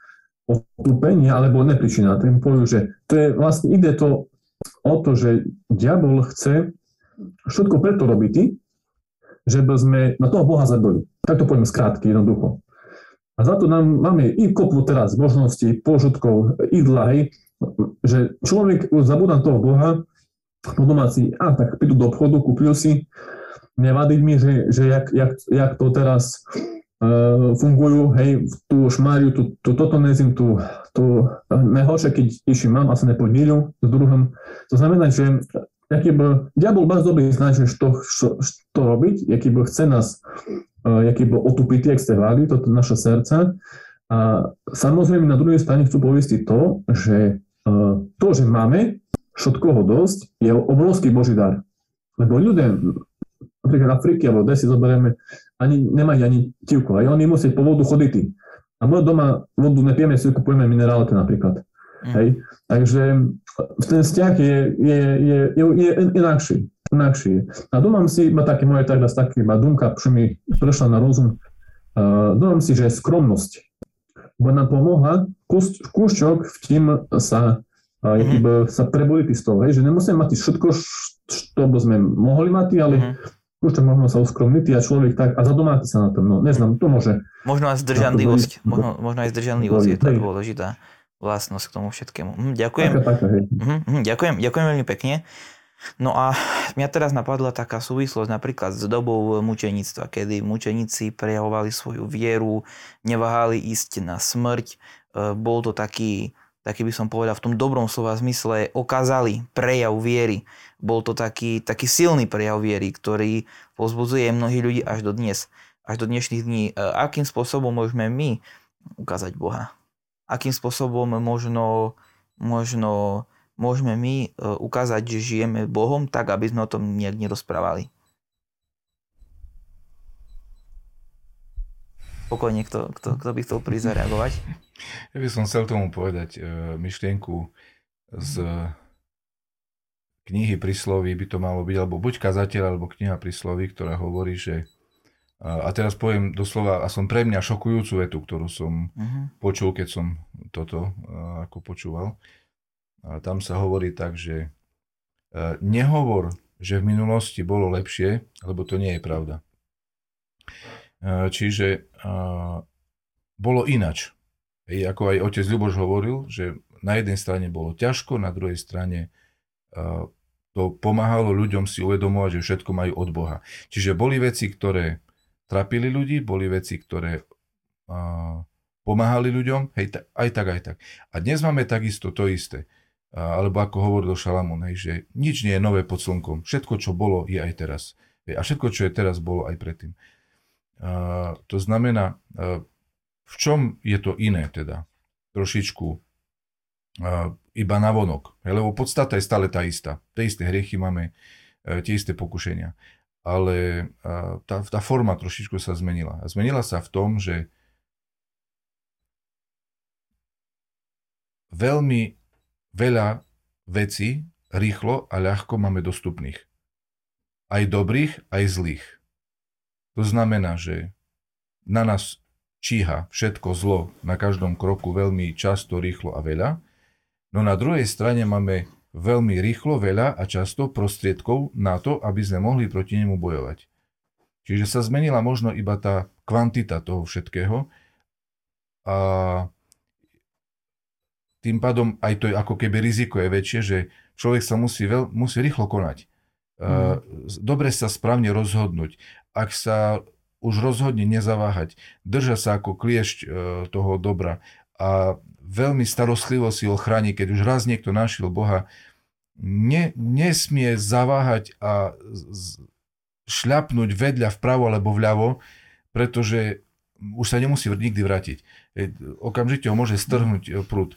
otúpenia, alebo nepríčina, tým poviem, že to je vlastne, ide to o to, že diabol chce všetko preto robiť, že by sme na toho Boha zabili. Tak to poviem skrátky, jednoducho. A za to nám máme i kopu teraz možností, požutkov, idla, hej, že človek už zabúda toho Boha, potom si, a tak prídu do obchodu, kúpil si, nevadí mi, že, že jak, jak, jak to teraz fungujú, hej, tú šmáriu, tú, tú totonezim, tú, tú najhoršie, keď ešte mám, asi nepodíľu s druhým. To znamená, že jaký by, diabol vás dobrý značí, što, što, što robiť, jaký by chce nás, jaký by otupiť, jak ste hľadali, toto naše srdce. A samozrejme na druhej strane chcú povieť to, že to, že máme všetkoho dosť, je obrovský Boží dar. Lebo ľudia napríklad Afriky, alebo kde si zoberieme, ani, nemajú ani tivku. Aj oni musí po vodu chodiť. A my doma vodu nepijeme, si kupujeme minerálky napríklad. Mm. Hej? Takže ten vzťah je, je, je, je, je inakší. inakší. A domám si, ma také moje tak taký, ma dumka, čo mi prešla na rozum, uh, domám si, že skromnosť. Bo nám pomohla kúšťok v tým sa a mm-hmm. sa prebuditi z toho, hej, že nemusíme mať všetko, čo by sme mohli mať, ale mm-hmm. To možno sa uskromniť a človek tak a zadomáti sa na tom, no neznám, to môže. Možno aj zdržanlivosť, možno, možno aj zdržanlivosť je tá dôležitá vlastnosť k tomu všetkému. Hm, ďakujem. Taká, taká, hm, hm, ďakujem, ďakujem veľmi pekne. No a mňa teraz napadla taká súvislosť napríklad s dobou mučenictva, kedy mučeníci prejavovali svoju vieru, neváhali ísť na smrť. E, bol to taký, taký by som povedal v tom dobrom slova zmysle, okázali prejav viery. Bol to taký, taký silný prejav viery, ktorý pozbudzuje mnohých ľudí až do dnes, až do dnešných dní. E, akým spôsobom môžeme my ukázať Boha? akým spôsobom možno, možno môžeme my e, ukázať, že žijeme Bohom tak, aby sme o tom nejak nerozprávali. Pokojne, kto, kto, kto by chcel prísť zareagovať? Ja by som chcel tomu povedať e, myšlienku z knihy prísloví by to malo byť, alebo buď kazateľ, alebo kniha prísloví, ktorá hovorí, že a teraz poviem doslova, a som pre mňa šokujúcu vetu, ktorú som uh-huh. počul, keď som toto ako počúval. A tam sa hovorí tak, že uh, nehovor, že v minulosti bolo lepšie, lebo to nie je pravda. Uh, čiže bolo inač. Ej, ako aj otec Ľuboš hovoril, že na jednej strane bolo ťažko, na druhej strane uh, to pomáhalo ľuďom si uvedomovať, že všetko majú od Boha. Čiže boli veci, ktoré trapili ľudí, boli veci, ktoré uh, pomáhali ľuďom, hej, t- aj tak, aj tak. A dnes máme takisto to isté. Uh, alebo ako hovoril Šalamún, hej, že nič nie je nové pod slnkom. Všetko, čo bolo, je aj teraz. Hej, a všetko, čo je teraz, bolo aj predtým. Uh, to znamená, uh, v čom je to iné teda? Trošičku uh, iba na vonok. Lebo podstata je stále tá istá. Tie isté hriechy máme, uh, tie isté pokušenia ale tá, tá forma trošičku sa zmenila. Zmenila sa v tom, že veľmi veľa vecí rýchlo a ľahko máme dostupných. Aj dobrých, aj zlých. To znamená, že na nás číha všetko zlo na každom kroku veľmi často, rýchlo a veľa. No na druhej strane máme veľmi rýchlo, veľa a často prostriedkov na to, aby sme mohli proti nemu bojovať. Čiže sa zmenila možno iba tá kvantita toho všetkého a tým pádom aj to je ako keby riziko je väčšie, že človek sa musí, veľ, musí rýchlo konať. Mm. Dobre sa správne rozhodnúť. Ak sa už rozhodne nezaváhať, drža sa ako kliešť e, toho dobra a veľmi starostlivo si ho chráni, keď už raz niekto našiel Boha, ne, nesmie zaváhať a šľapnúť vedľa vpravo alebo vľavo, pretože už sa nemusí nikdy vrátiť. Okamžite ho môže strhnúť e, prúd.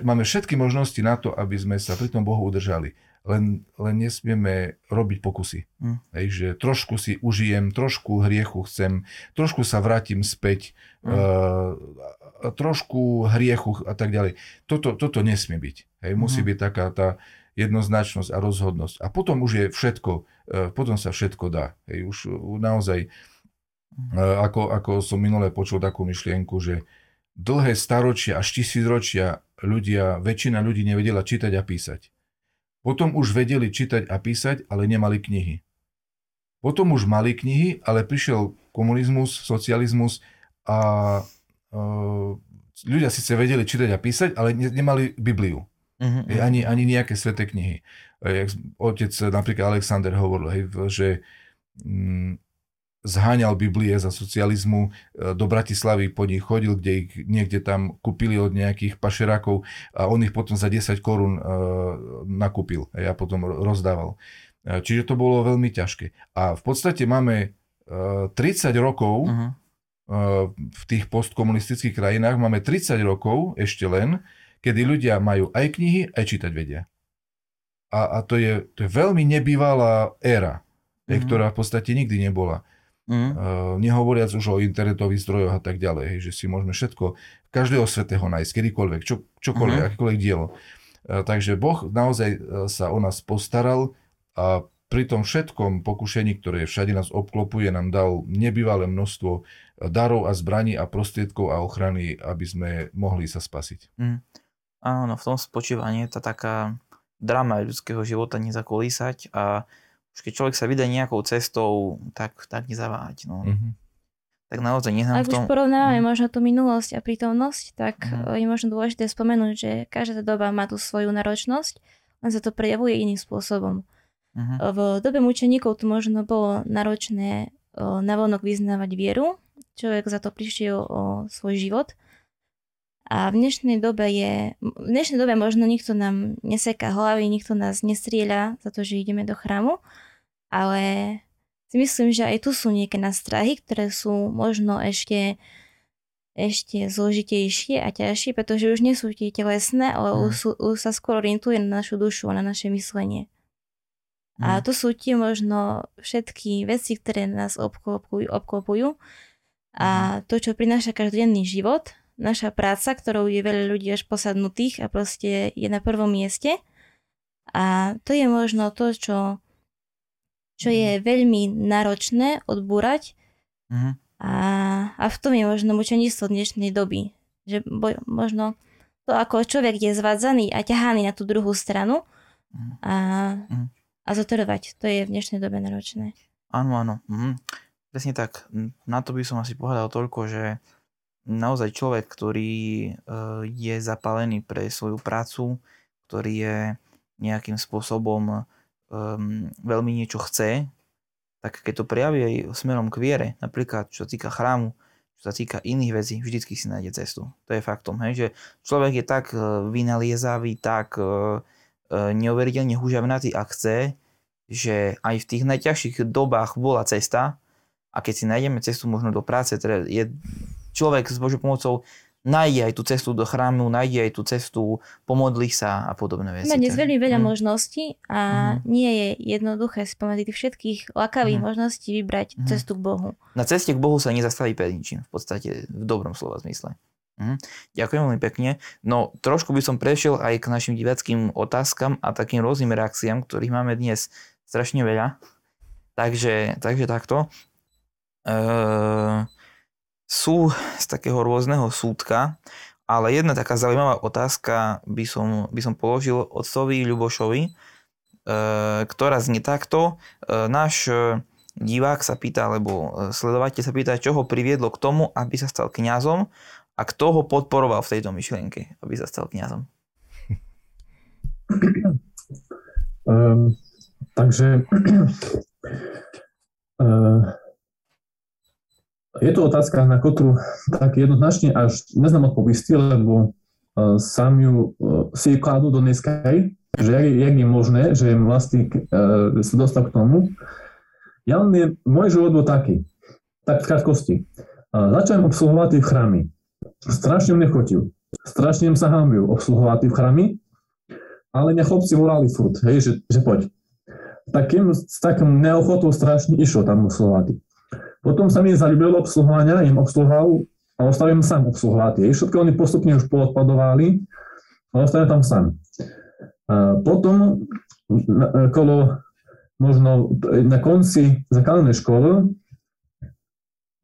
Máme všetky možnosti na to, aby sme sa pri tom Bohu udržali len, len nesmieme robiť pokusy. Mm. Hej, že trošku si užijem, trošku hriechu chcem, trošku sa vrátim späť, mm. uh, trošku hriechu a tak ďalej. Toto, toto nesmie byť. Hej, musí mm. byť taká tá jednoznačnosť a rozhodnosť. A potom už je všetko, uh, potom sa všetko dá. Hej, už naozaj, uh, ako, ako som minule počul takú myšlienku, že dlhé staročia až tisícročia ľudia, väčšina ľudí nevedela čítať a písať. Potom už vedeli čítať a písať, ale nemali knihy. Potom už mali knihy, ale prišiel komunizmus, socializmus a uh, ľudia síce vedeli čítať a písať, ale ne, nemali Bibliu. Uh-huh. Ani, ani nejaké sveté knihy. Jak otec napríklad Alexander hovoril, hej, že mm, zháňal Biblie za socializmu, e, do Bratislavy po nich chodil, kde ich niekde tam kúpili od nejakých pašerákov a on ich potom za 10 korún e, nakúpil a ja potom rozdával. E, čiže to bolo veľmi ťažké. A v podstate máme 30 rokov uh-huh. v tých postkomunistických krajinách, máme 30 rokov ešte len, kedy ľudia majú aj knihy, aj čítať vedia. A, a to, je, to je veľmi nebývalá éra mm. ktorá v podstate nikdy nebola. Mm. Uh, nehovoriac už o internetových zdrojoch a tak ďalej, hej, že si môžeme všetko, každého svetého nájsť, kedykoľvek, čo, čokoľvek, mm. akékoľvek dielo. Uh, takže Boh naozaj sa o nás postaral a pri tom všetkom pokušení, ktoré všade nás obklopuje, nám dal nebývalé množstvo darov a zbraní a prostriedkov a ochrany, aby sme mohli sa spasiť. Mm. Áno, v tom spočívanie tá taká drama ľudského života nezakolísať a už keď človek sa vydá nejakou cestou, tak, tak nezaváhať. No. Mm-hmm. Tak naozaj neznám Ak v tom... už porovnávame mm. možno tú minulosť a prítomnosť, tak mm-hmm. je možno dôležité spomenúť, že každá doba má tú svoju náročnosť, len sa to prejavuje iným spôsobom. Mm-hmm. V dobe mučeníkov to možno bolo náročné navonok vyznávať vieru, človek za to prišiel o svoj život. A v dnešnej dobe je, v dnešnej dobe možno nikto nám neseká hlavy, nikto nás nestrieľa za to, že ideme do chrámu, ale si myslím, že aj tu sú nejaké nastrahy, ktoré sú možno ešte ešte zložitejšie a ťažšie, pretože už nie sú tie telesné, ale mm. už, už sa skôr orientuje na našu dušu a na naše myslenie. Mm. A to sú tie možno všetky veci, ktoré nás obklopujú, obklopujú a mm. to, čo prináša každodenný život, naša práca, ktorou je veľa ľudí až posadnutých a proste je na prvom mieste. A to je možno to, čo čo je mhm. veľmi náročné odbúrať uh-huh. a, a v tom je možno mučenictvo dnešnej doby. Že boj, možno to, ako človek je zvádzaný a ťahaný na tú druhú stranu mhm. a, uh-huh. a zotrvať, to je v dnešnej dobe náročné. Áno, áno. Mhm. Presne tak. Na to by som asi povedal toľko, že naozaj človek, ktorý uh, je zapálený pre svoju prácu, ktorý je nejakým spôsobom um, veľmi niečo chce, tak keď to prejaví aj smerom k viere, napríklad čo sa týka chrámu, čo sa týka iných vecí, vždycky si nájde cestu. To je faktom, hej, že človek je tak uh, vynaliezavý, tak uh, neuveriteľne húžavnatý a chce, že aj v tých najťažších dobách bola cesta a keď si nájdeme cestu možno do práce, teda je človek s Božou pomocou nájde aj tú cestu do chrámu, nájde aj tú cestu, pomodli sa a podobné veci. Má dnes veľmi veľa mm. možností a mm. nie je jednoduché spomedzi tých všetkých lakavých mm. možností vybrať mm. cestu k Bohu. Na ceste k Bohu sa nezastaví pred ničím, v podstate v dobrom slova zmysle. Mm. Ďakujem veľmi pekne. No trošku by som prešiel aj k našim divackým otázkam a takým rôznym reakciám, ktorých máme dnes strašne veľa. Takže, takže takto. Ehm sú z takého rôzneho súdka, ale jedna taká zaujímavá otázka by som, by som položil otcovi Ľubošovi, e, ktorá znie takto. E, náš e, divák sa pýta, alebo sledovateľ sa pýta, čo ho priviedlo k tomu, aby sa stal kňazom a kto ho podporoval v tejto myšlienke, aby sa stal kňazom. Um, takže uh, *clears throat* je to otázka, na ktorú tak jednoznačne až neznám odpovisti, lebo uh, sám ju uh, si kladú do dneska aj, že jak, jak je možné, že vlastne uh, sa dostal k tomu. Ja len je, môj život bol taký, tak v krátkosti. Uh, začal obsluhovať v chrámy. Strašne mne chotil. Strašne sa hambil obsluhovať v chrámy, ale mňa chlopci volali furt, hej, že, že poď. Takým, s takým neochotou strašne išiel tam obsluhovať. Potom sa mi zalúbilo obsluhovania, im obsluhoval a ostavím sám obsluhovať. Všetko oni postupne už poodpadovali a ostavím tam sám. A potom kolo možno na konci základnej školy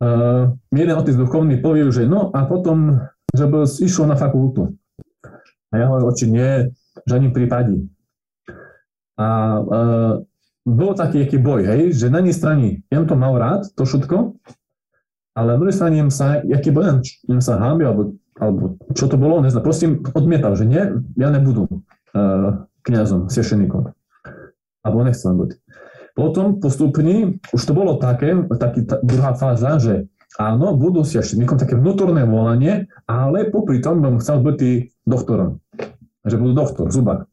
uh, jeden otec duchovný povie, že no a potom, že by išiel na fakultu. A ja hovorím, či nie, v žiadnym prípade. A uh, bol taký aký boj, hej, že na jednej strane ja to mal rád, to všetko, ale na druhej strane sa, aký bol, jem sa hámbil, alebo, alebo čo to bolo, neznám, proste odmietal, že nie, ja nebudú uh, kniazom, svešeníkom. Alebo nechcem byť. Potom postupne, už to bolo také, taký, tá, druhá fáza, že áno, budú svešeníkom, také vnútorné volanie, ale popri tom bym chcel byť doktorom. Že budú doktor, zubák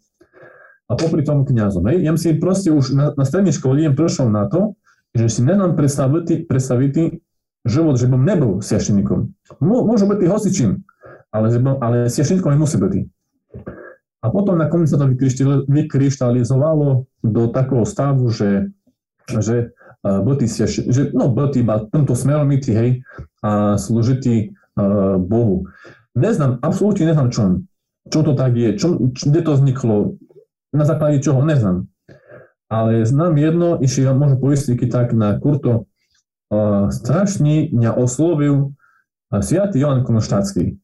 a popri tom kňazom. Hej. Ja si proste už na, na strednej škole jem prišiel na to, že si nenám predstaviť, predstaviť život, že bym nebol svešeníkom. Môžu byť hocičím, ale, že bym, ale svešeníkom nemusí byť. A potom nakoniec sa to vykryštalizovalo do takého stavu, že, že boli tí, že, no, boli tí iba tomto smeromity, hej, a slúžití uh, Bohu. Neznám, absolútne neznám, čo, čo to tak je, čo, kde to vzniklo, na základe čoho, neznám. Ale znám jedno, išiel možno poistiky tak na kurto, uh, strašne mňa oslovil uh, sviatý Jolan Konoštácký.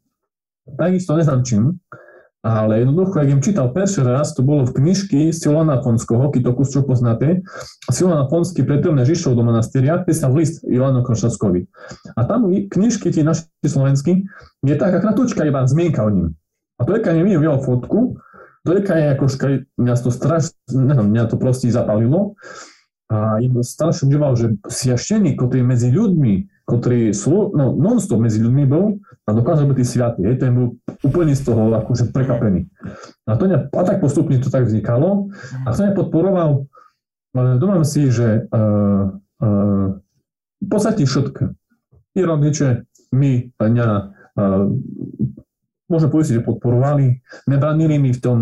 Takisto neznám čím, ale jednoducho, ak im čítal prvý raz, to bolo v knižky keď to kus čo poznáte. Silona Fonsky predtým než išiel do monastéria, písal list Ivanu Konštaskovi. A tam knižky, tie naši slovenskí, je taká kratučka iba zmienka o ním. A to keď mi videl fotku, to je, ako mňa to strašne, mňa to proste zapalilo. A im strašne díval, že sviaštený, ktorý medzi ľuďmi, ktorý sú, no, non-stop medzi ľuďmi bol a dokázal byť sviatý. Hej, ten bol úplne z toho akože prekapený. A, to ne, a tak postupne to tak vznikalo. A to nepodporoval, ale domám si, že uh, uh, v podstate všetko. I rodiče, my, mňa, uh, môžem povedať, že podporovali, nebranili mi v tom,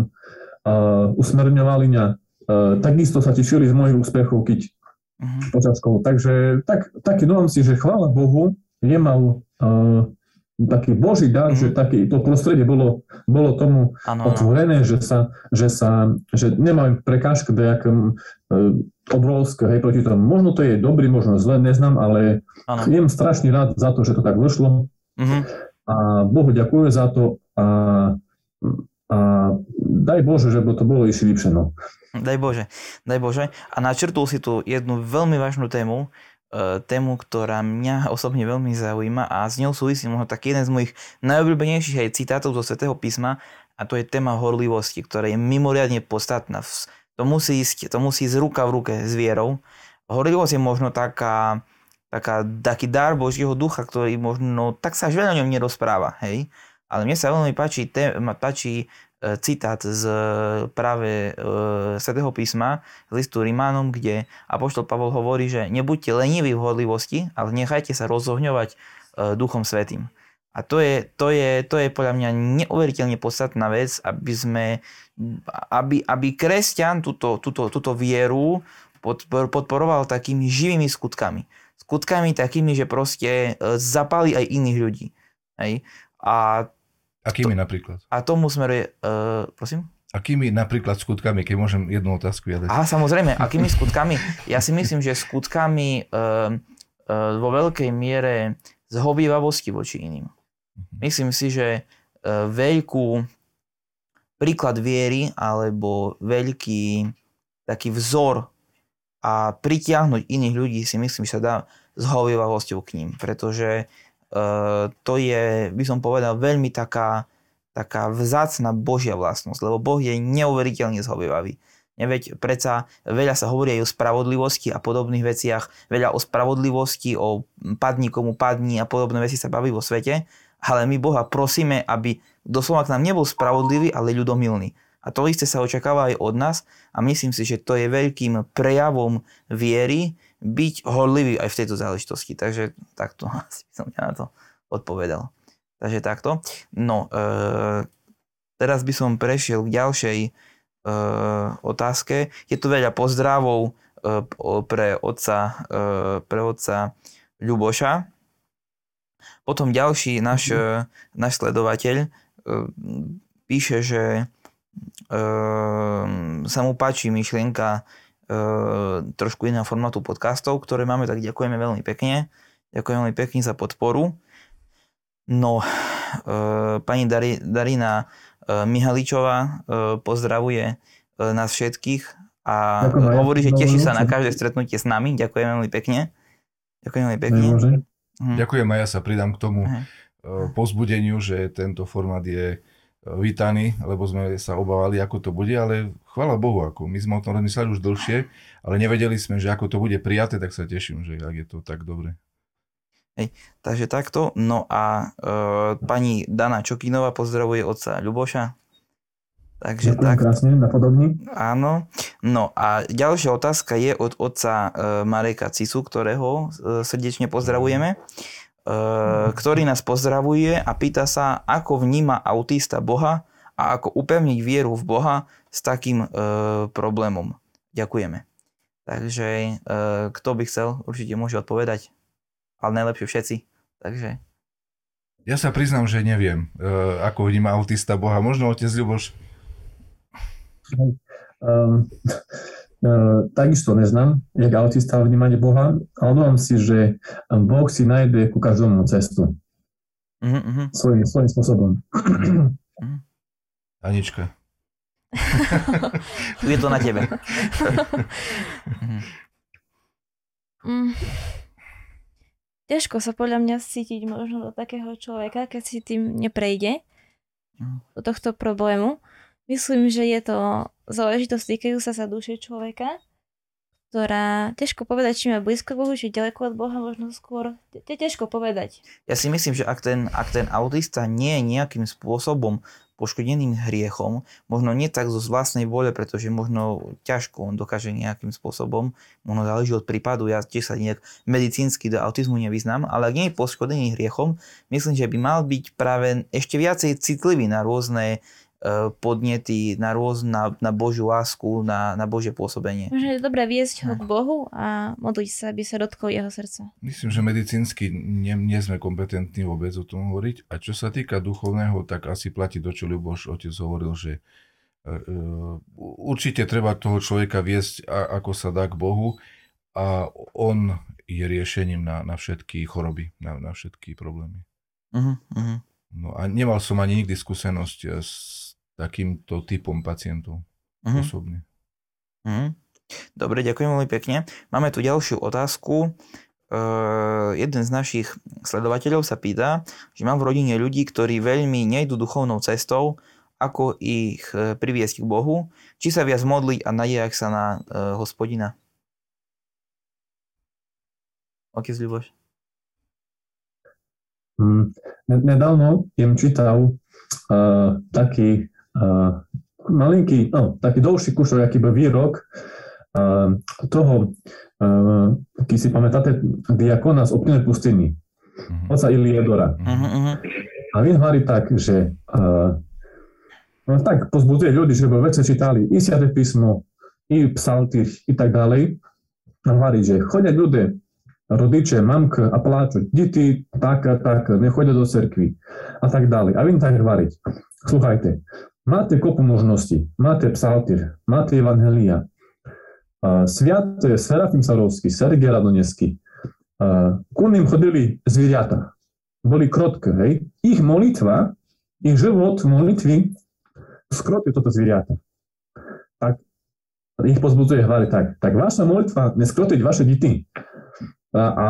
uh, usmerňovali mňa, uh, takisto sa tešili z mojich úspechov, keď uh-huh. počas školu. Takže tak, taký domám si, že chvála Bohu, nemal uh, taký boží dar, uh-huh. že taký, to prostredie bolo, bolo tomu ano, otvorené, že sa, že sa, že nemajú prekážky nejakom uh, obrovské, hej, proti tomu. Možno to je dobrý, možno zle, neznám, ale ano. jem strašne rád za to, že to tak vyšlo. Uh-huh. A Bohu ďakujem za to a, a daj Bože, že by to bolo ešte lepšie. No. Daj Bože, daj Bože. A načrtul si tu jednu veľmi vážnu tému, e, tému, ktorá mňa *laughs* osobne veľmi zaujíma a s ňou súvisí možno tak jeden z mojich najobľúbenejších aj citátov zo Svetého písma a to je téma horlivosti, ktorá je mimoriadne podstatná. To musí ísť, to musí ísť ruka v ruke s vierou. Horlivosť je možno taká, taká, taký dar Božieho ducha, ktorý možno tak sa až veľa o ňom nerozpráva, hej? Ale mne sa veľmi páči, té, páči E, citát z e, práve e, Svetého písma, z listu Rimánom, kde Apoštol Pavol hovorí, že nebuďte leniví v hodlivosti, ale nechajte sa rozohňovať Duchom Svetým. A to je, to je, to je podľa mňa neuveriteľne podstatná vec, aby sme, aby, aby kresťan túto, túto, túto vieru podporoval takými živými skutkami. Skutkami takými, že proste zapali aj iných ľudí. Hej? A Akými to, napríklad? A tomu smeruje, uh, prosím? Akými napríklad skutkami, keď môžem jednu otázku ja dať? Aha, samozrejme, akými skutkami? Ja si myslím, že skutkami uh, uh, vo veľkej miere zhovievavosti voči iným. Uh-huh. Myslím si, že uh, veľkú príklad viery alebo veľký taký vzor a pritiahnuť iných ľudí si myslím, že sa dá s hovivavosťou k ním, pretože to je, by som povedal, veľmi taká, taká vzácna Božia vlastnosť, lebo Boh je neuveriteľne zhovievavý. Neveď predsa veľa sa hovorí aj o spravodlivosti a podobných veciach, veľa o spravodlivosti, o padni komu padni a podobné veci sa baví vo svete, ale my Boha prosíme, aby doslova k nám nebol spravodlivý, ale ľudomilný. A to isté sa očakáva aj od nás a myslím si, že to je veľkým prejavom viery, byť horlivý aj v tejto záležitosti. Takže takto *laughs* asi by som ťa na to odpovedal. Takže takto. No, e, teraz by som prešiel k ďalšej e, otázke. Je tu veľa pozdravov e, pre otca, e, pre otca Ľuboša. Potom ďalší náš, mm. sledovateľ e, píše, že e, sa mu páči myšlienka trošku iného formátu podcastov, ktoré máme, tak ďakujeme veľmi pekne. Ďakujem veľmi pekne za podporu. No, pani Dari, Darina Mihaličová pozdravuje nás všetkých a Ďakujem, hovorí, že teší sa na každé stretnutie s nami. Ďakujem veľmi pekne. Ďakujem veľmi pekne. Hm. Ďakujem a ja sa pridám k tomu pozbudeniu, že tento formát je vítaní, lebo sme sa obávali, ako to bude, ale chvála Bohu, ako my sme o tom rozmysleli už dlhšie, ale nevedeli sme, že ako to bude prijaté, tak sa teším, že ak je to tak dobre. Hej, takže takto. No a e, pani Dana Čokinová pozdravuje otca Ľuboša. Takže Ďakujem tak. krásne, napodobne. Áno. No a ďalšia otázka je od otca e, Mareka Cisu, ktorého e, srdečne pozdravujeme. Eh, ktorý nás pozdravuje a pýta sa, ako vníma autista Boha a ako upevniť vieru v Boha s takým e, problémom. Ďakujeme. Takže uh, kto by chcel, určite môže odpovedať. Ale najlepšie všetci. Takže... Ja sa priznám, že neviem, uh, ako vníma autista Boha. Možno otec Ľuboš. Um, takisto neznám, jak autista vnímanie Boha, ale dúfam si, že Boh si nájde ku každomu cestu. Uh-huh, Svojím, svojím spôsobom. Uh-huh. Anička. *laughs* Je to na tebe. mm. Ťažko sa podľa mňa cítiť možno do takého človeka, keď si tým neprejde do tohto problému. Myslím, že je to záležitosť týkajú sa sa duše človeka ktorá, ťažko povedať, či má blízko Bohu, či ďaleko od Boha, možno skôr, je ťažko povedať. Ja si myslím, že ak ten, ak ten autista nie je nejakým spôsobom poškodeným hriechom, možno nie tak zo vlastnej vôle, pretože možno ťažko on dokáže nejakým spôsobom, možno záleží od prípadu, ja tiež sa nejak medicínsky do autizmu nevyznám, ale ak nie je poškodený hriechom, myslím, že by mal byť práve ešte viacej citlivý na rôzne podnety na rôz, na, na Božiu lásku, na, na Božie pôsobenie. Možno je dobré viesť ho k Bohu a modliť sa, aby sa dotkol jeho srdca. Myslím, že medicínsky nie, nie sme kompetentní vôbec o tom hovoriť. A čo sa týka duchovného, tak asi platí to, čo Ľuboš otec hovoril, že uh, určite treba toho človeka viesť, a, ako sa dá k Bohu a on je riešením na, na všetky choroby, na, na všetky problémy. Uh-huh, uh-huh. No a nemal som ani nikdy skúsenosť s takýmto typom pacientov uh-huh. osobne. Uh-huh. Dobre, ďakujem veľmi pekne. Máme tu ďalšiu otázku. Uh, jeden z našich sledovateľov sa pýta, že mám v rodine ľudí, ktorí veľmi nejdu duchovnou cestou, ako ich uh, priviesť k Bohu, či sa viac modliť a nadejať sa na uh, hospodina. Otec Ľuboš. Mm, nedávno som čítal uh, taký Eh, malinký, no, taký dlhší kušov, aký byl výrok eh, toho, eh, keď si pamätáte, diakona z obkynej pustiny, mhm. oca Iliedora. Mhm, mhm. A on hovorí tak, že no, tak pozbudzuje ľudí, že by večer čítali i Sviaté písmo, i psaltýr, i tak ďalej. A hovorí, že chodia ľudia, rodiče, mamka a pláču, deti, tak a tak, nechodia do cerkvy a tak ďalej. A on tak hovorí, Sluchajte, Máte kopu možností. Máte psaltyr, máte evangelia. Sviat Serafim Sarovský, Sergej Radonesky. Ku ním chodili zvieratá. Boli krotké, hej. Ich molitva, ich život molitvy skrotil toto zvieratá. Tak ich pozbudzuje hlavy tak. Tak vaša molitva neskrotiť vaše deti. A, a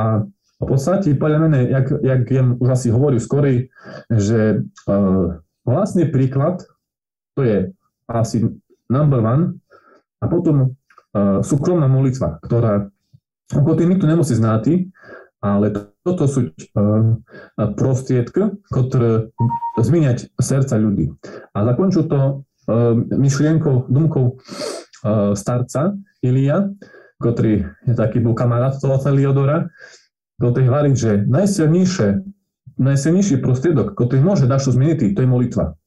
v podstate, podľa mňa, jak, jak jem už asi hovoril skorej, že uh, vlastný príklad to je asi number one. A potom uh, súkromná molitva, ktorá, ako tým nikto nemusí znáti, ale toto sú uh, prostriedky, ktoré zmieniať srdca ľudí. A zakonču to uh, myšlienkou, dumkou uh, starca Ilia, ktorý je taký bol kamarát toho Eliodora, ktorý hovorí, že najsilnejšie, najsilnejší prostriedok, ktorý môže dašu zmeniť, to je molitva.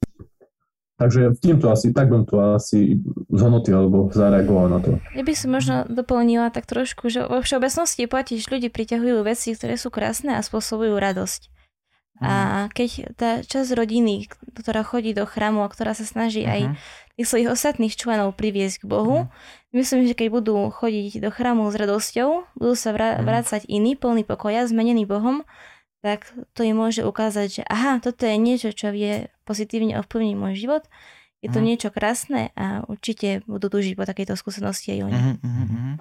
Takže týmto asi, tak bym to asi zhodnotil alebo zareagoval na to. Ja by som možno doplnila tak trošku, že vo všeobecnosti platí, že ľudí priťahujú veci, ktoré sú krásne a spôsobujú radosť. A mhm. keď tá časť rodiny, ktorá chodí do chrámu a ktorá sa snaží uh-huh. aj mhm. tých svojich ostatných členov priviesť k Bohu, uh-huh. myslím, že keď budú chodiť do chrámu s radosťou, budú sa vrá- vrácať iní, plný pokoja, zmenení Bohom, tak to im môže ukázať, že aha, toto je niečo, čo vie pozitívne ovplyvniť môj život, je to mm. niečo krásne a určite budú túžiť po takejto skúsenosti aj oni. Mm-hmm.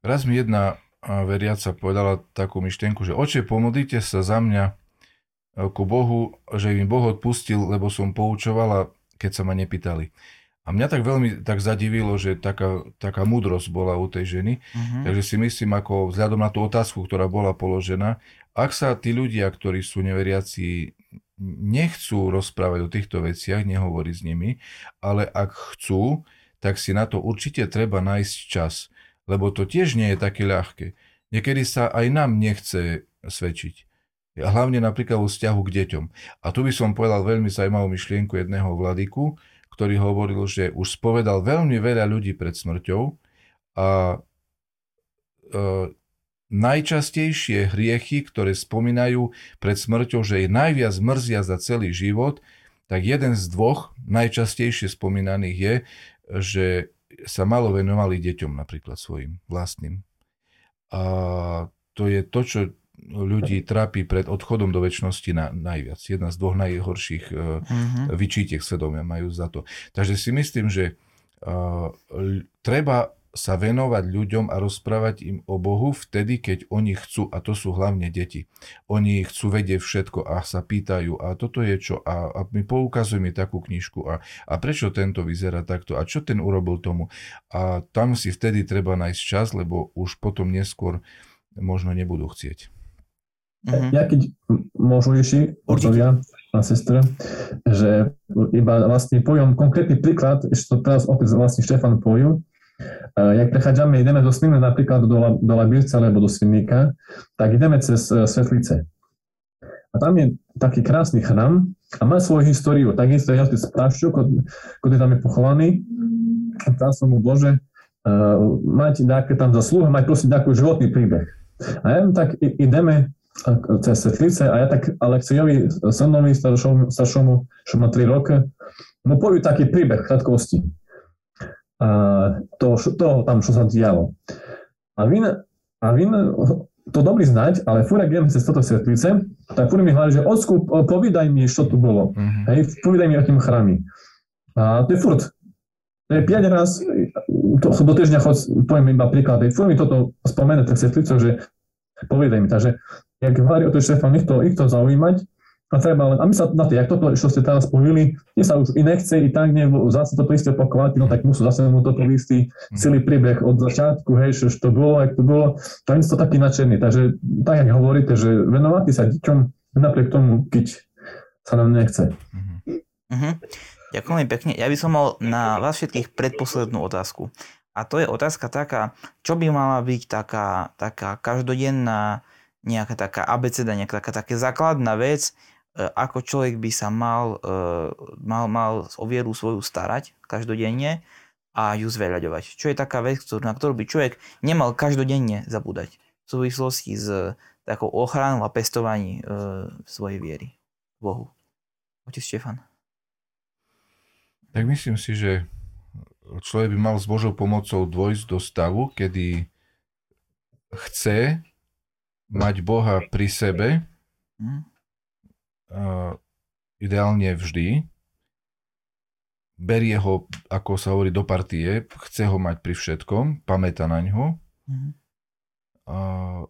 Raz mi jedna veriaca povedala takú myšlienku, že oče, pomodlite sa za mňa e, ku Bohu, že im Boh odpustil, lebo som poučovala, keď sa ma nepýtali. A mňa tak veľmi tak zadivilo, že taká, taká múdrosť bola u tej ženy. Uh-huh. Takže si myslím, ako vzhľadom na tú otázku, ktorá bola položená, ak sa tí ľudia, ktorí sú neveriaci, nechcú rozprávať o týchto veciach, nehovoriť s nimi, ale ak chcú, tak si na to určite treba nájsť čas, lebo to tiež nie je také ľahké. Niekedy sa aj nám nechce svedčiť. Hlavne napríklad vo vzťahu k deťom. A tu by som povedal veľmi zaujímavú myšlienku jedného vladiku, ktorý hovoril, že už spovedal veľmi veľa ľudí pred smrťou a najčastejšie hriechy, ktoré spomínajú pred smrťou, že ich najviac mrzia za celý život, tak jeden z dvoch najčastejšie spomínaných je, že sa malo venovali deťom napríklad svojim vlastným. A to je to, čo ľudí trápi pred odchodom do väčšnosti na, najviac. Jedna z dvoch najhorších uh-huh. vyčítiek svedomia majú za to. Takže si myslím, že uh, treba sa venovať ľuďom a rozprávať im o Bohu vtedy, keď oni chcú, a to sú hlavne deti. Oni chcú vedieť všetko a sa pýtajú, a toto je čo, a, a my poukazujeme takú knižku, a, a prečo tento vyzerá takto, a čo ten urobil tomu. A tam si vtedy treba nájsť čas, lebo už potom neskôr možno nebudú chcieť. Uh-huh. Ja keď môžu ešte, otcovia a sestra, že iba vlastne poviem konkrétny príklad, ešte to teraz otec vlastne Štefan poviem, jak prechádzame, ideme do Sminy napríklad do, do Labirca alebo do Svinníka, tak ideme cez e, Svetlice. A tam je taký krásny chrám a má svoju históriu. Takisto ja otec Praščuk, ktorý tam je pochovaný, tam som mu Bože, uh, mať nejaké tam zaslúhy, mať prosím nejaký životný príbeh. A ja tak ideme e, cez Svetlice a ja tak Alexejovi synovi staršomu, staršomu, čo má 3 roky, mu poviem taký príbeh krátkosti to, to tam, čo sa dialo. A vy, a vy to dobrý znať, ale furt, ak ideme cez toto svetlice, tak furt mi hľadí, že odsku, povídaj mi, čo tu bolo. Mm-hmm. Hej, povídaj mi o tým chrámi. A to je furt. To je 5 raz, to, do týždňa chod, poviem iba príklad, furt mi toto spomene, tak svetlico, že povídaj mi. Takže, jak hovorí o to Štefan, ich to, ich to zaujímať, a treba len, a my sa na to, jak toto, čo ste teraz povili, mne sa už i nechce, i tak nie, zase toto isté opakovať, no tak musú zase mu toto istý celý príbeh od začiatku, hej, čo to bolo, jak to bolo, to nie to taký nadšený. Takže tak, jak hovoríte, že venovať sa deťom napriek tomu, keď sa nám nechce. Uh-huh. Ďakujem pekne. Ja by som mal na vás všetkých predposlednú otázku. A to je otázka taká, čo by mala byť taká, taká každodenná nejaká taká abeceda, nejaká taká, taká základná vec, E, ako človek by sa mal, e, mal, mal o vieru svoju starať každodenne a ju zveľaďovať. Čo je taká vec, na ktorú by človek nemal každodenne zabúdať v súvislosti s takou ochranou a pestovaní e, svojej viery Bohu. Otec Štefan. Tak myslím si, že človek by mal s Božou pomocou dôjsť do stavu, kedy chce mať Boha pri sebe, mm uh, ideálne vždy, berie ho, ako sa hovorí, do partie, chce ho mať pri všetkom, pamätá na ňo. Uh,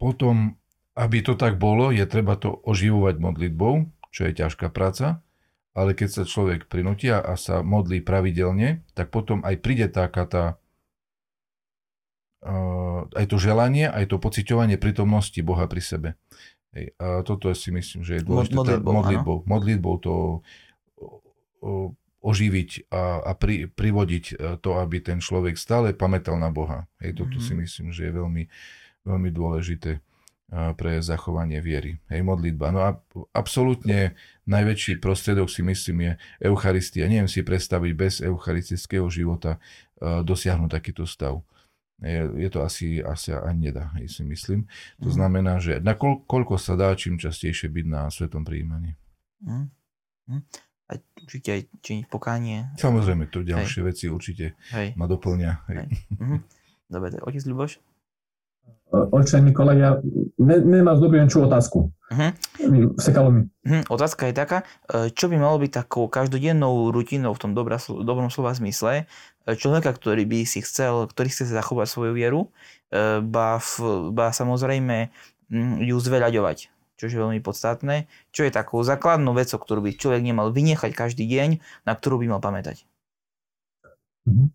potom, aby to tak bolo, je treba to oživovať modlitbou, čo je ťažká práca, ale keď sa človek prinútia a sa modlí pravidelne, tak potom aj príde taká tá aj to želanie, aj to pociťovanie prítomnosti Boha pri sebe. Hej, a toto si myslím, že je dôležité. Modlitbou, modlitbou, modlitbou to oživiť a, a pri, privodiť e, to, aby ten človek stále pamätal na Boha. Hej, toto mm-hmm. si myslím, že je veľmi, veľmi dôležité e, pre zachovanie viery. Hej, modlitba. No a absolútne najväčší prostriedok si myslím je Eucharistia. Neviem si predstaviť bez eucharistického života e, dosiahnuť takýto stav je, je to asi, asi ani nedá, si myslím. To mm. znamená, že na koľ, koľko sa dá čím častejšie byť na svetom príjmaní. Mm. Mm. A určite aj činiť pokánie. Samozrejme, to ďalšie Hej. veci určite Hej. ma doplňa. Hej. Hej. Mm. Dobre, otec Ľuboš? Oče Nikola, ja ne, nemám čo otázku. Uh-huh. Sekalo mi. Uh-huh. Otázka je taká, e, čo by malo byť takou každodennou rutinou v tom dobra, dobrom slova zmysle e, človeka, ktorý by si chcel, ktorý chce zachovať svoju vieru, e, ba, v, ba samozrejme ju zveľaďovať, čo je veľmi podstatné, čo je takou základnou vecou, ktorú by človek nemal vynechať každý deň, na ktorú by mal pamätať. Uh-huh.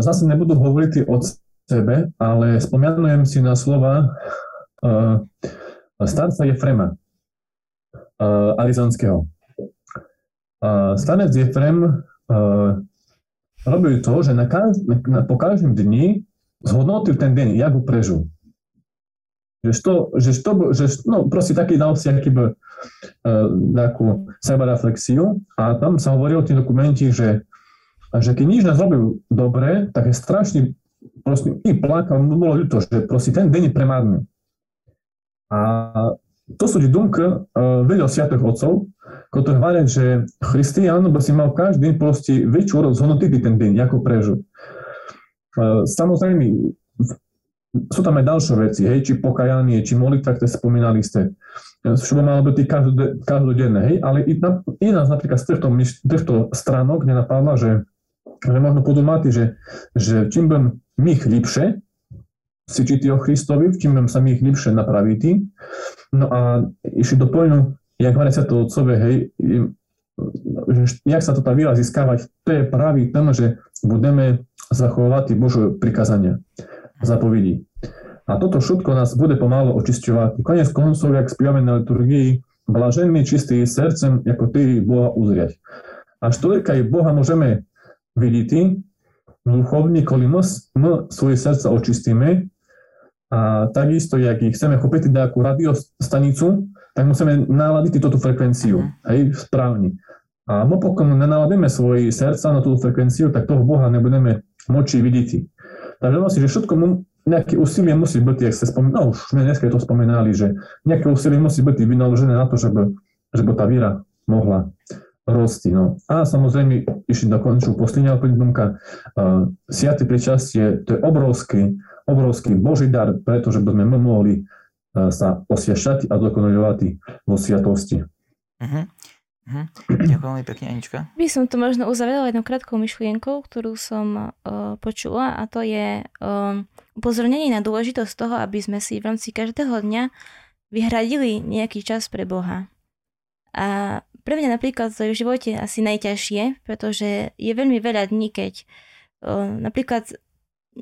Zase nebudú hovoriť od sebe, ale spomenujem si na slova uh, starca Jefrema uh, Alizanského. Uh, starec Jefrem uh, robil to, že na každ- na, po každom dni zhodnotil ten deň, jak ho prežil. Že to, že to, že, no proste taký dal si akýby uh, takú sebareflexiu a tam sa hovorilo v tým dokumenti, že, že keď nič nezrobil dobre, tak je strašný proste, i plakal, mu bolo ľúto, že proste ten deň je premárny. A to sú думка uh, veľa sviatých otcov, ktorí hovoria, že Christian by si mal každý deň proste večer zhodnotiť ten deň, ako prežil. Uh, samozrejme, sú tam aj ďalšie veci, hej, či pokajanie, či molitva, ktoré spomínali ste. Čo by malo byť každodenné, hej, ale i, na, i nás napríklad z týchto, týchto stránok nenapadla, že, že možno podumati, že, že čím budem číti o Christovi, čím budem sa my lepšie napraviti, no a išli doplňu, jak hovoria to otcové, hej, že jak sa to tá víra získavať, to je pravý ten, že budeme zachovať Božie prikázania zapovedí. A toto všetko nás bude pomalu očisťovať. Konec koncov, jak spievame na liturgii, blažený čistý srdcem, ako ty Boha uzrieť. Až toľka i Boha duchovní, koli my, my svoje srdca očistíme, a takisto, jak chceme chopiť nejakú radiostanicu, tak musíme naladiť túto frekvenciu, mm. hej, správne. A my pokiaľ nenaladíme svoje srdca na túto frekvenciu, tak toho Boha nebudeme moči vidieť. Takže vlastne, že všetko mu, nejaké úsilie musí byť, jak ste spomínali, no už sme dneska to spomínali, že nejaké úsilie musí byť vynaložené na to, żeby, żeby tá víra mohla rosti. No. A samozrejme, išli do konču posledná prídomka, uh, siaty pričastie, to je obrovský, obrovský Boží dar, pretože by sme mohli uh, sa osviašať a dokonaľovať vo sviatosti. Uh-huh. Mhm. Ďakujem veľmi pekne, Anička. By som to možno uzavrela jednou krátkou myšlienkou, ktorú som uh, počula a to je uh, upozornenie na dôležitosť toho, aby sme si v rámci každého dňa vyhradili nejaký čas pre Boha. A pre mňa napríklad to je v živote asi najťažšie, pretože je veľmi veľa dní, keď uh, napríklad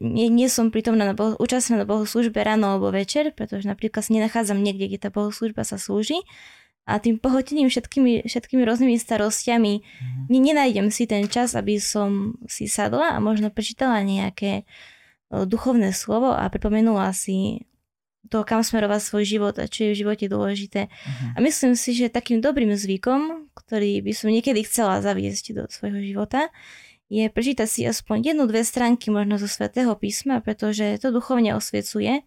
nie, nie som prítomná na boho, účastná na bohoslužbe ráno alebo večer, pretože napríklad sa nenachádzam niekde, kde tá bohoslužba sa slúži a tým pohotením všetkými, všetkými rôznymi starostiami mm-hmm. nenájdem si ten čas, aby som si sadla a možno prečítala nejaké duchovné slovo a pripomenula si to, kam smerovať svoj život a čo je v živote dôležité. Mm-hmm. A myslím si, že takým dobrým zvykom, ktorý by som niekedy chcela zaviesť do svojho života, je prečítať si aspoň jednu, dve stránky možno zo svätého písma, pretože to duchovne osviecuje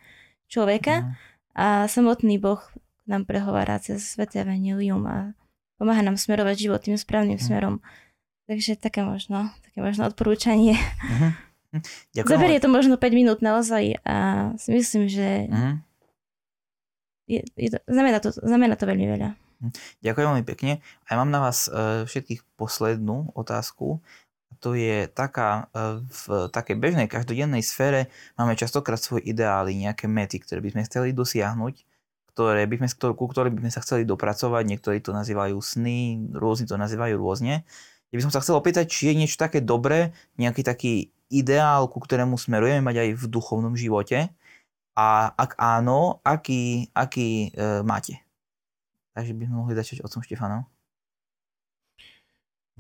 človeka mm-hmm. a samotný Boh nám prehovára cez Sveté Evangelium a pomáha nám smerovať život tým správnym mm. smerom. Takže také možno, také možno odporúčanie. Mm-hmm. Ďakujem. Zaberie to možno 5 minút naozaj a si myslím, že mm-hmm. Je, je to, znamená, to, znamená to veľmi veľa. Mhm. Ďakujem veľmi pekne. A ja mám na vás uh, všetkých poslednú otázku. To je taká, uh, v takej bežnej každodennej sfére máme častokrát svoje ideály, nejaké mety, ktoré by sme chceli dosiahnuť ktoré by sme, ku ktorým by sme sa chceli dopracovať, niektorí to nazývajú sny, rôzni to nazývajú rôzne. Ja by som sa chcel opýtať, či je niečo také dobré, nejaký taký ideál, ku ktorému smerujeme mať aj v duchovnom živote a ak áno, aký, aký e, máte? Takže by sme mohli začať otcom Štefanom.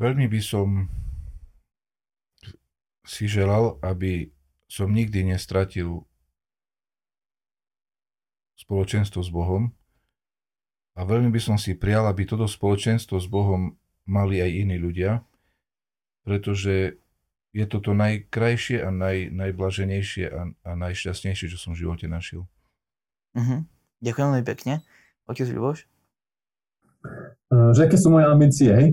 Veľmi by som si želal, aby som nikdy nestratil spoločenstvo s Bohom a veľmi by som si prial, aby toto spoločenstvo s Bohom mali aj iní ľudia, pretože je to to najkrajšie a naj, najblaženejšie a, a najšťastnejšie, čo som v živote našiel. Uh-huh. Ďakujem veľmi pekne. Otec Ľuboš? Uh, že aké sú moje ambície, hej?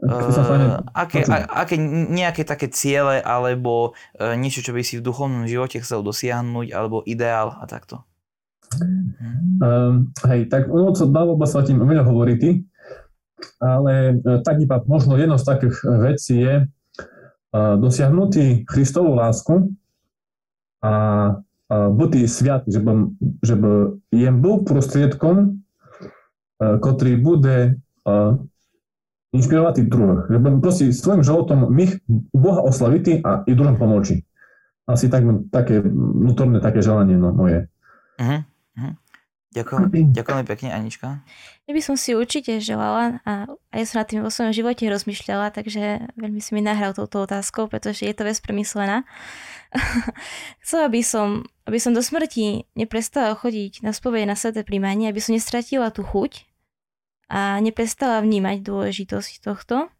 Uh, aké, a, aké nejaké také ciele alebo uh, niečo, čo by si v duchovnom živote chcel dosiahnuť alebo ideál a takto? Um, hej, tak ono sa dalo by sa tým veľa hovoriť, ale e, tak iba možno jedno z takých vecí je uh, dosiahnutý Christovú lásku a uh, byť sviatý, že by, že by jem uh, ktorý bude uh, inšpirovať druhých. Že budem proste svojim životom my Boha oslaviť a i druhým pomôcť. Asi tak, také vnútorné také želanie no, moje. Uh-huh. Ďakujem, ďakujem pekne, Anička. Ja by som si určite želala a aj som nad tým vo svojom živote rozmýšľala, takže veľmi si mi nahral touto otázkou, pretože je to vec premyslená. *laughs* Chcela by som, aby som do smrti neprestala chodiť na spovede na sveté príjmanie, aby som nestratila tú chuť a neprestala vnímať dôležitosť tohto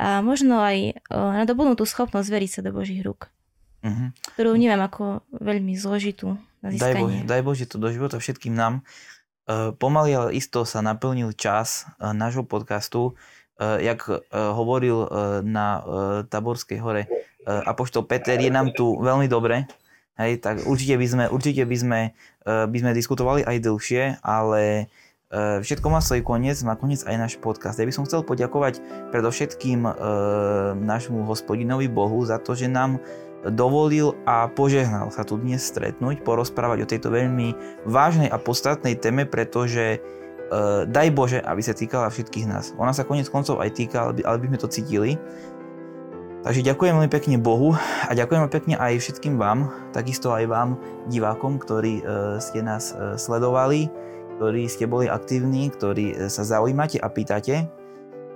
a možno aj nadobudnú tú schopnosť veriť sa do Božích rúk. uh-huh. ktorú vnímam ako veľmi zložitú. Daj Bože, daj Bože to do života všetkým nám. Uh, pomaly, ale isto sa naplnil čas uh, nášho podcastu. Uh, jak hovoril na Taborskej hore Apoštol Peter, je nám tu veľmi dobre. Hej, tak určite by sme, určite by sme, by sme diskutovali aj dlhšie, ale všetko má svoj koniec, má koniec aj náš podcast. Ja by som chcel poďakovať predovšetkým e, nášmu hospodinovi Bohu za to, že nám dovolil a požehnal sa tu dnes stretnúť, porozprávať o tejto veľmi vážnej a podstatnej téme, pretože e, daj Bože, aby sa týkala všetkých nás. Ona sa konec koncov aj týka, ale by, sme to cítili. Takže ďakujem veľmi pekne Bohu a ďakujem pekne aj všetkým vám, takisto aj vám, divákom, ktorí e, ste nás e, sledovali ktorí ste boli aktívni, ktorí e, sa zaujímate a pýtate.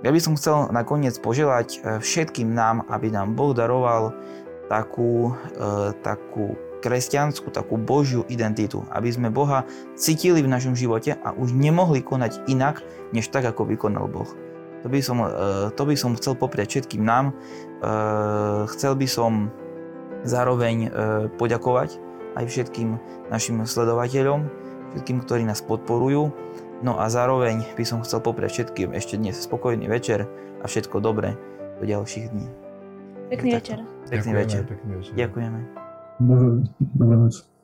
Ja by som chcel nakoniec poželať všetkým nám, aby nám Boh daroval takú, e, takú kresťanskú, takú božiu identitu, aby sme Boha cítili v našom živote a už nemohli konať inak, než tak, ako vykonal Boh. To by som, to by som chcel popriať všetkým nám. Chcel by som zároveň poďakovať aj všetkým našim sledovateľom, všetkým, ktorí nás podporujú. No a zároveň by som chcel popriať všetkým ešte dnes spokojný večer a všetko dobré do ďalších dní. Pekný večer. Pekný večer. Pekný večer. Ďakujeme. Dobrú noc.